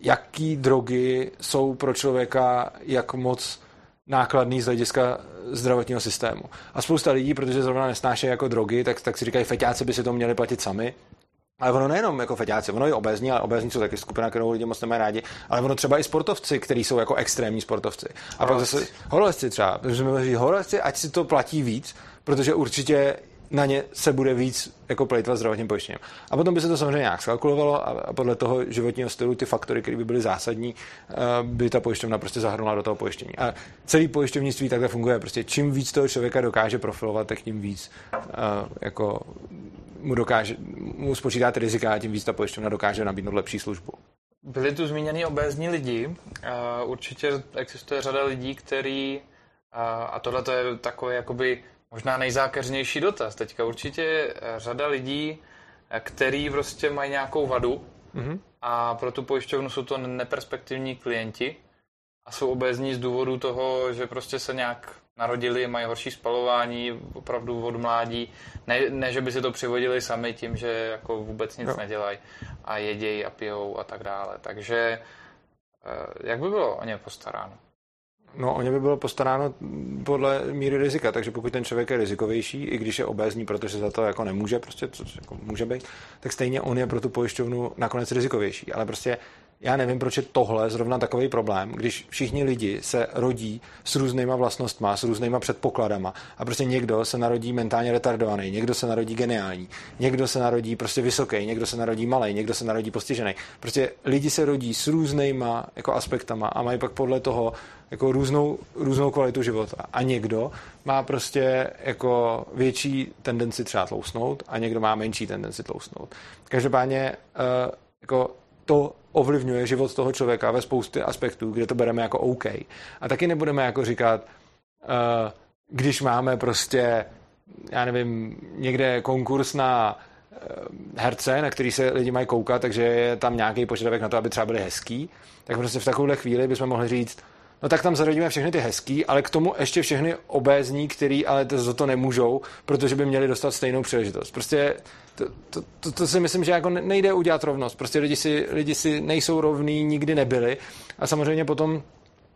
jaký drogy jsou pro člověka jak moc nákladný z hlediska zdravotního systému. A spousta lidí, protože zrovna nesnášejí jako drogy, tak, tak si říkají, feťáci by si to měli platit sami. Ale ono nejenom jako feťáci, ono je obezní, ale obezní jsou taky skupina, kterou lidi moc nemají rádi, ale ono třeba i sportovci, kteří jsou jako extrémní sportovci. A pak zase horolezci třeba, protože mi horolezci, ať si to platí víc, protože určitě na ně se bude víc jako plejtvat zdravotním pojištěním. A potom by se to samozřejmě nějak skalkulovalo a podle toho životního stylu ty faktory, které by byly zásadní, eh, by ta pojišťovna prostě zahrnula do toho pojištění. A celý pojišťovnictví takhle funguje. Prostě čím víc toho člověka dokáže profilovat, tak tím víc eh, jako mu dokáže, mu spočítat rizika a tím víc ta pojišťovna dokáže nabídnout lepší službu. Byli tu zmíněni obézní lidi. Určitě existuje řada lidí, který, a tohle to je takový jakoby Možná nejzákeřnější dotaz. Teďka určitě řada lidí, který prostě mají nějakou vadu mm-hmm. a pro tu pojišťovnu jsou to neperspektivní klienti a jsou obézní z důvodu toho, že prostě se nějak narodili, mají horší spalování, opravdu od mládí. Ne, ne že by si to přivodili sami tím, že jako vůbec nic no. nedělají a jedějí a pijou a tak dále. Takže eh, jak by bylo o ně postaráno? No, o ně by bylo postaráno podle míry rizika, takže pokud ten člověk je rizikovější, i když je obézní, protože za to jako nemůže, prostě co jako může být, tak stejně on je pro tu pojišťovnu nakonec rizikovější. Ale prostě já nevím, proč je tohle zrovna takový problém, když všichni lidi se rodí s různýma vlastnostmi, s různýma předpokladama a prostě někdo se narodí mentálně retardovaný, někdo se narodí geniální, někdo se narodí prostě vysoký, někdo se narodí malý, někdo se narodí postižený. Prostě lidi se rodí s různýma jako aspektama a mají pak podle toho jako různou, různou kvalitu života. A někdo má prostě jako větší tendenci třeba tlousnout a někdo má menší tendenci tlousnout. Každopádně uh, jako to ovlivňuje život toho člověka ve spoustě aspektů, kde to bereme jako OK. A taky nebudeme jako říkat, uh, když máme prostě, já nevím, někde konkurs na herce, na který se lidi mají koukat, takže je tam nějaký požadavek na to, aby třeba byli hezký, tak prostě v takovéhle chvíli bychom mohli říct, no tak tam zaradíme všechny ty hezký, ale k tomu ještě všechny obézní, který ale to, za to nemůžou, protože by měli dostat stejnou příležitost. Prostě to, to, to, to si myslím, že jako nejde udělat rovnost. Prostě lidi si, lidi si nejsou rovní, nikdy nebyli. A samozřejmě potom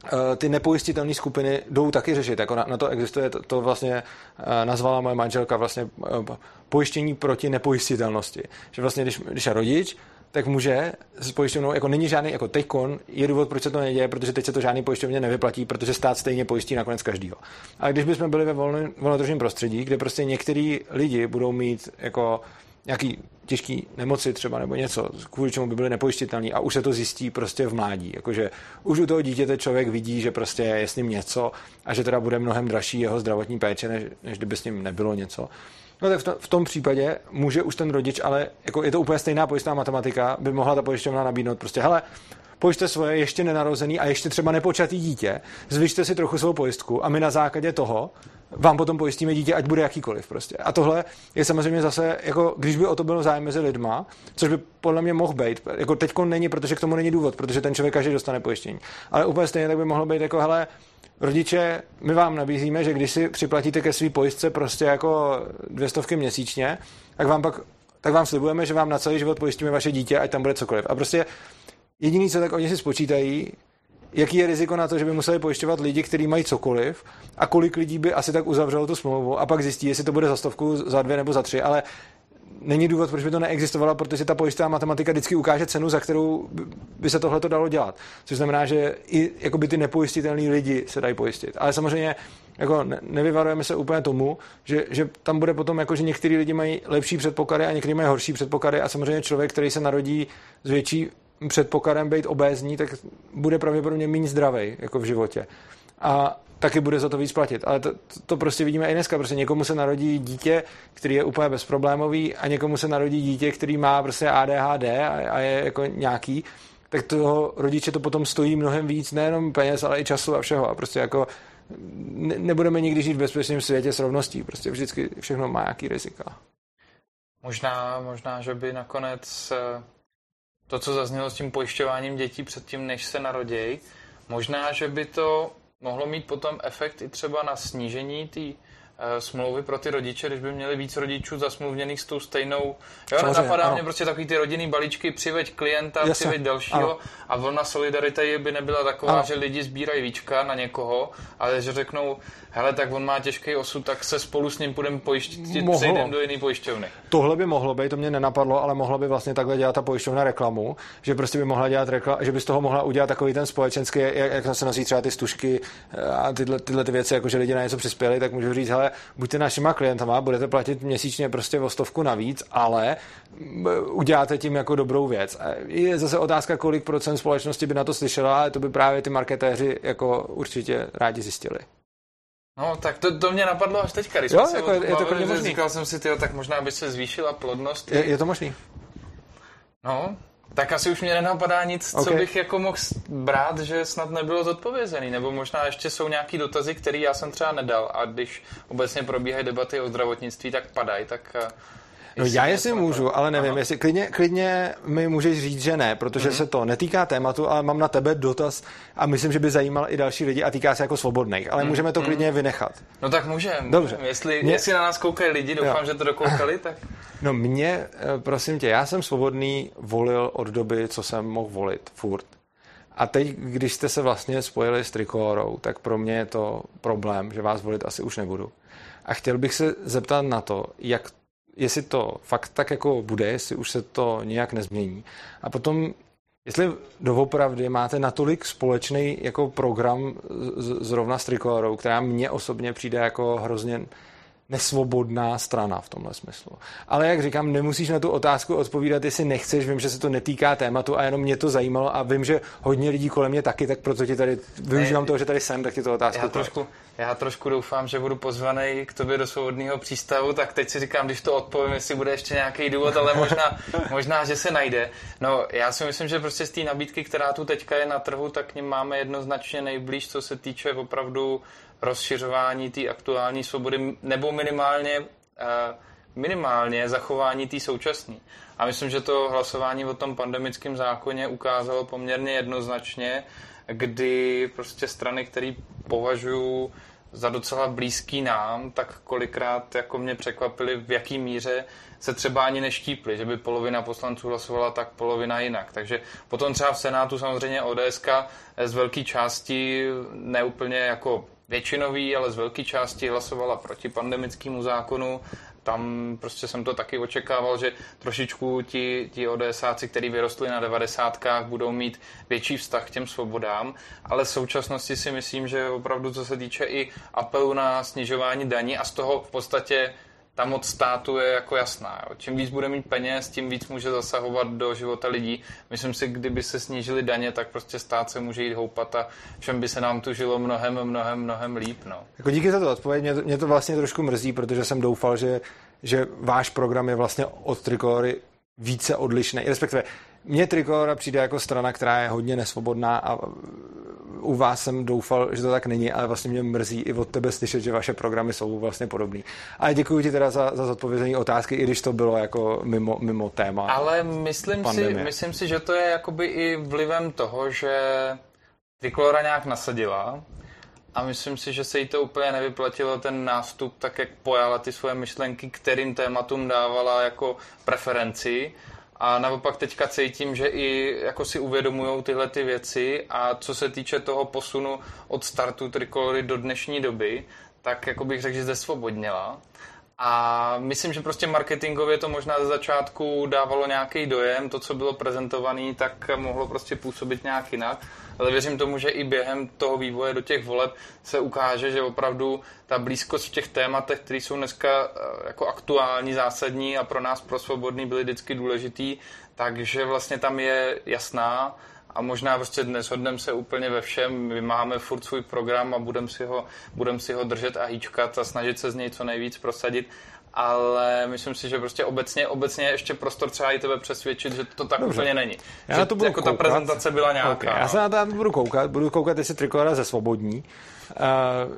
eh, ty nepojistitelné skupiny jdou taky řešit. Jako na, na to existuje, to, to vlastně eh, nazvala moje manželka vlastně eh, pojištění proti nepojistitelnosti. Že vlastně, když, když je rodič, tak může s pojišťovnou, jako není žádný, jako teďkon, je důvod, proč se to neděje, protože teď se to žádný pojišťovně nevyplatí, protože stát stejně pojistí nakonec každýho. A když bychom byli ve volnotržním prostředí, kde prostě některý lidi budou mít jako nějaký těžký nemoci třeba nebo něco, kvůli čemu by byly nepojištitelný a už se to zjistí prostě v mládí. Jakože už u toho dítěte člověk vidí, že prostě je s ním něco a že teda bude mnohem dražší jeho zdravotní péče, než, než kdyby s ním nebylo něco. No tak v, to, v tom případě může už ten rodič, ale jako je to úplně stejná pojistná matematika, by mohla ta pojišťovna nabídnout prostě, hele, pojďte svoje ještě nenarozený a ještě třeba nepočatý dítě, zvyšte si trochu svou pojistku a my na základě toho vám potom pojistíme dítě, ať bude jakýkoliv prostě. A tohle je samozřejmě zase, jako když by o to bylo zájem mezi lidma, což by podle mě mohl být, jako teďko není, protože k tomu není důvod, protože ten člověk každý dostane pojištění. Ale úplně stejně tak by mohlo být jako, hele, rodiče, my vám nabízíme, že když si připlatíte ke své pojistce prostě jako dvě stovky měsíčně, tak vám pak tak vám slibujeme, že vám na celý život pojistíme vaše dítě, ať tam bude cokoliv. A prostě jediný, co tak oni si spočítají, jaký je riziko na to, že by museli pojišťovat lidi, kteří mají cokoliv a kolik lidí by asi tak uzavřelo tu smlouvu a pak zjistí, jestli to bude za stovku, za dvě nebo za tři, ale není důvod, proč by to neexistovalo, protože ta pojistná matematika vždycky ukáže cenu, za kterou by se tohle dalo dělat. Což znamená, že i jakoby ty nepojistitelní lidi se dají pojistit. Ale samozřejmě jako ne, nevyvarujeme se úplně tomu, že, že tam bude potom, jako, že některý lidi mají lepší předpoklady a někteří mají horší předpoklady a samozřejmě člověk, který se narodí s větší předpokladem být obézní, tak bude pravděpodobně méně zdravý jako v životě. A taky bude za to víc platit. Ale to, to prostě vidíme i dneska. Prostě někomu se narodí dítě, který je úplně bezproblémový a někomu se narodí dítě, který má prostě ADHD a, a je jako nějaký, tak toho rodiče to potom stojí mnohem víc, nejenom peněz, ale i času a všeho. A prostě jako ne, nebudeme nikdy žít v bezpečném světě s rovností. Prostě vždycky všechno má nějaký rizika. Možná, možná, že by nakonec eh, to, co zaznělo s tím pojišťováním dětí předtím, než se narodějí, možná, že by to mohlo mít potom efekt i třeba na snížení té smlouvy pro ty rodiče, když by měli víc rodičů zasmluvněných s tou stejnou. Jo, Samozřejmě, napadá ano. mě prostě takový ty rodinný balíčky, přiveď klienta, Jasně, přiveď dalšího ano. a vlna solidarity by nebyla taková, ano. že lidi sbírají víčka na někoho, ale že řeknou, hele, tak on má těžký osud, tak se spolu s ním půjdeme pojištit, přejdeme do jiné pojišťovny. Tohle by mohlo být, to mě nenapadlo, ale mohla by vlastně takhle dělat ta pojišťovna reklamu, že prostě by mohla dělat reklamu, že by z toho mohla udělat takový ten společenský, jak, jak se nosí třeba ty stužky eh, a tyhle, tyhle ty věci, jako že lidi na něco přispěli, tak můžu říct, hele, buďte našima klientama, budete platit měsíčně prostě o stovku navíc, ale uděláte tím jako dobrou věc. Je zase otázka, kolik procent společnosti by na to slyšela, ale to by právě ty marketéři jako určitě rádi zjistili. No, tak to, to mě napadlo až teďka, když jo, jako je, je to. Říkal jsem si, tyjo, tak možná by se zvýšila plodnost. Je, je to možný. No, tak asi už mě nenapadá nic, okay. co bych jako mohl brát, že snad nebylo zodpovězený, nebo možná ještě jsou nějaký dotazy, které já jsem třeba nedal a když obecně probíhají debaty o zdravotnictví, tak padají, tak eh, No já jestli můžu, ale nevím, ano. jestli klidně, klidně mi můžeš říct, že ne, protože mm-hmm. se to netýká tématu, ale mám na tebe dotaz a myslím, že by zajímal i další lidi a týká se jako svobodných, ale mm-hmm. můžeme to klidně vynechat. No tak můžeme. Dobře. Jestli, mě... jestli na nás koukají lidi, doufám, jo. že to dokoukali, <laughs> tak... No mě, eh, prosím tě, já jsem svobodný volil od doby, co jsem mohl volit, furt. A teď, když jste se vlastně spojili s Trikolorou, tak pro mě je to problém, že vás volit asi už nebudu. A chtěl bych se zeptat na to, jak jestli to fakt tak jako bude, jestli už se to nějak nezmění. A potom, jestli doopravdy máte natolik společný jako program zrovna s Trikolorou, která mně osobně přijde jako hrozně nesvobodná strana v tomhle smyslu. Ale jak říkám, nemusíš na tu otázku odpovídat, jestli nechceš, vím, že se to netýká tématu a jenom mě to zajímalo a vím, že hodně lidí kolem mě taky, tak proto ti tady využívám ne, toho, že tady jsem, tak ti to otázku. Já trošku, já trošku doufám, že budu pozvaný k tobě do svobodného přístavu, tak teď si říkám, když to odpovím, jestli bude ještě nějaký důvod, ale možná, <laughs> možná, že se najde. No, já si myslím, že prostě z té nabídky, která tu teďka je na trhu, tak k ním máme jednoznačně nejblíž, co se týče opravdu rozšiřování té aktuální svobody, nebo minimálně uh, minimálně zachování té současné. A myslím, že to hlasování o tom pandemickém zákoně ukázalo poměrně jednoznačně, kdy prostě strany, které považují za docela blízký nám, tak kolikrát jako mě překvapili, v jaký míře se třeba ani neštípli, že by polovina poslanců hlasovala tak, polovina jinak. Takže potom třeba v Senátu samozřejmě ODSK z velké části, neúplně jako většinový, ale z velké části hlasovala proti pandemickému zákonu. Tam prostě jsem to taky očekával, že trošičku ti, ti ODSáci, kteří vyrostli na devadesátkách, budou mít větší vztah k těm svobodám, ale v současnosti si myslím, že opravdu co se týče i apelu na snižování daní a z toho v podstatě ta moc státu je jako jasná. Jo. Čím víc bude mít peněz, tím víc může zasahovat do života lidí. Myslím si, kdyby se snížily daně, tak prostě stát se může jít houpat a všem by se nám tu žilo mnohem, mnohem, mnohem líp. No. Jako díky za to odpověď. Mě to, mě to vlastně trošku mrzí, protože jsem doufal, že, že váš program je vlastně od Trikolory více odlišný. Respektive mně Trikolora přijde jako strana, která je hodně nesvobodná a u vás jsem doufal, že to tak není, ale vlastně mě mrzí i od tebe slyšet, že vaše programy jsou vlastně podobné. A děkuji ti teda za, za zodpovězení otázky, i když to bylo jako mimo, mimo téma. Ale myslím si, myslím si, že to je jakoby i vlivem toho, že Trikolora nějak nasadila a myslím si, že se jí to úplně nevyplatilo ten nástup, tak jak pojala ty svoje myšlenky, kterým tématům dávala jako preferenci a naopak teďka cítím, že i jako si uvědomují tyhle ty věci a co se týče toho posunu od startu Trikolory do dnešní doby, tak jako bych řekl, že zde svobodněla. A myslím, že prostě marketingově to možná ze začátku dávalo nějaký dojem, to, co bylo prezentované, tak mohlo prostě působit nějak jinak. Ale věřím tomu, že i během toho vývoje do těch voleb se ukáže, že opravdu ta blízkost v těch tématech, které jsou dneska eh, jako aktuální, zásadní a pro nás pro svobodný byly vždycky důležitý, takže vlastně tam je jasná a možná prostě dnes hodneme se úplně ve všem, my máme furt svůj program a budeme si, ho, budem si ho držet a hýčkat a snažit se z něj co nejvíc prosadit ale myslím si, že prostě obecně, obecně ještě prostor třeba i tebe přesvědčit, že to tak Dobře. úplně není. Já že na to budu jako koukat. ta prezentace byla nějaká. Okay. Já se na to budu koukat, budu koukat, jestli Trikolora ze Svobodní. Uh,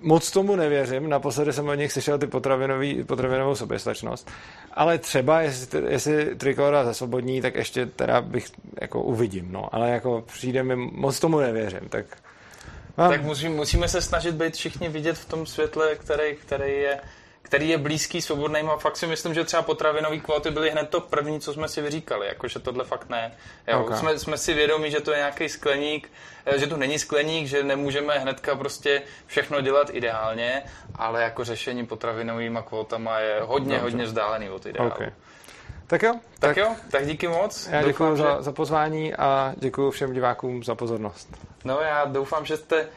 moc tomu nevěřím, naposledy jsem od nich slyšel ty potravinový, potravinovou soběstačnost, ale třeba jestli, jestli Trikolora ze Svobodní, tak ještě teda bych jako uvidím, no, ale jako přijde mi, moc tomu nevěřím, tak... No. Tak musí, musíme se snažit být všichni vidět v tom světle, který, který je který je blízký svobodným a fakt si myslím, že třeba potravinové kvóty byly hned to první, co jsme si vyříkali, jakože tohle fakt ne. Jo, okay. jsme, jsme si vědomí, že to je nějaký skleník, eh, že to není skleník, že nemůžeme hnedka prostě všechno dělat ideálně, ale jako řešení potravinovými kvótama je hodně, Dobře. hodně vzdálený od ideálu. Okay. Tak jo. Tak, tak jo, tak díky moc. Já děkuji za, že... za pozvání a děkuji všem divákům za pozornost. No já doufám, že jste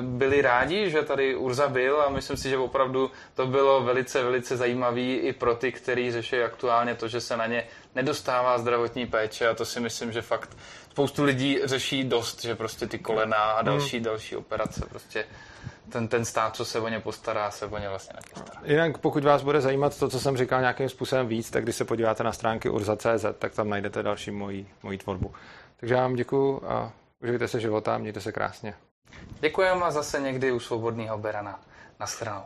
byli rádi, že tady Urza byl a myslím si, že opravdu to bylo velice, velice zajímavý i pro ty, kteří řeší aktuálně to, že se na ně nedostává zdravotní péče a to si myslím, že fakt spoustu lidí řeší dost, že prostě ty kolena a další, hmm. další operace prostě ten, ten stát, co se o ně postará, se o ně vlastně nepostará. Jinak pokud vás bude zajímat to, co jsem říkal nějakým způsobem víc, tak když se podíváte na stránky urza.cz, tak tam najdete další moji, moji tvorbu. Takže já vám děkuji a užijte se života, mějte se krásně. Děkujeme a zase někdy u Svobodného Berana. Na stranu.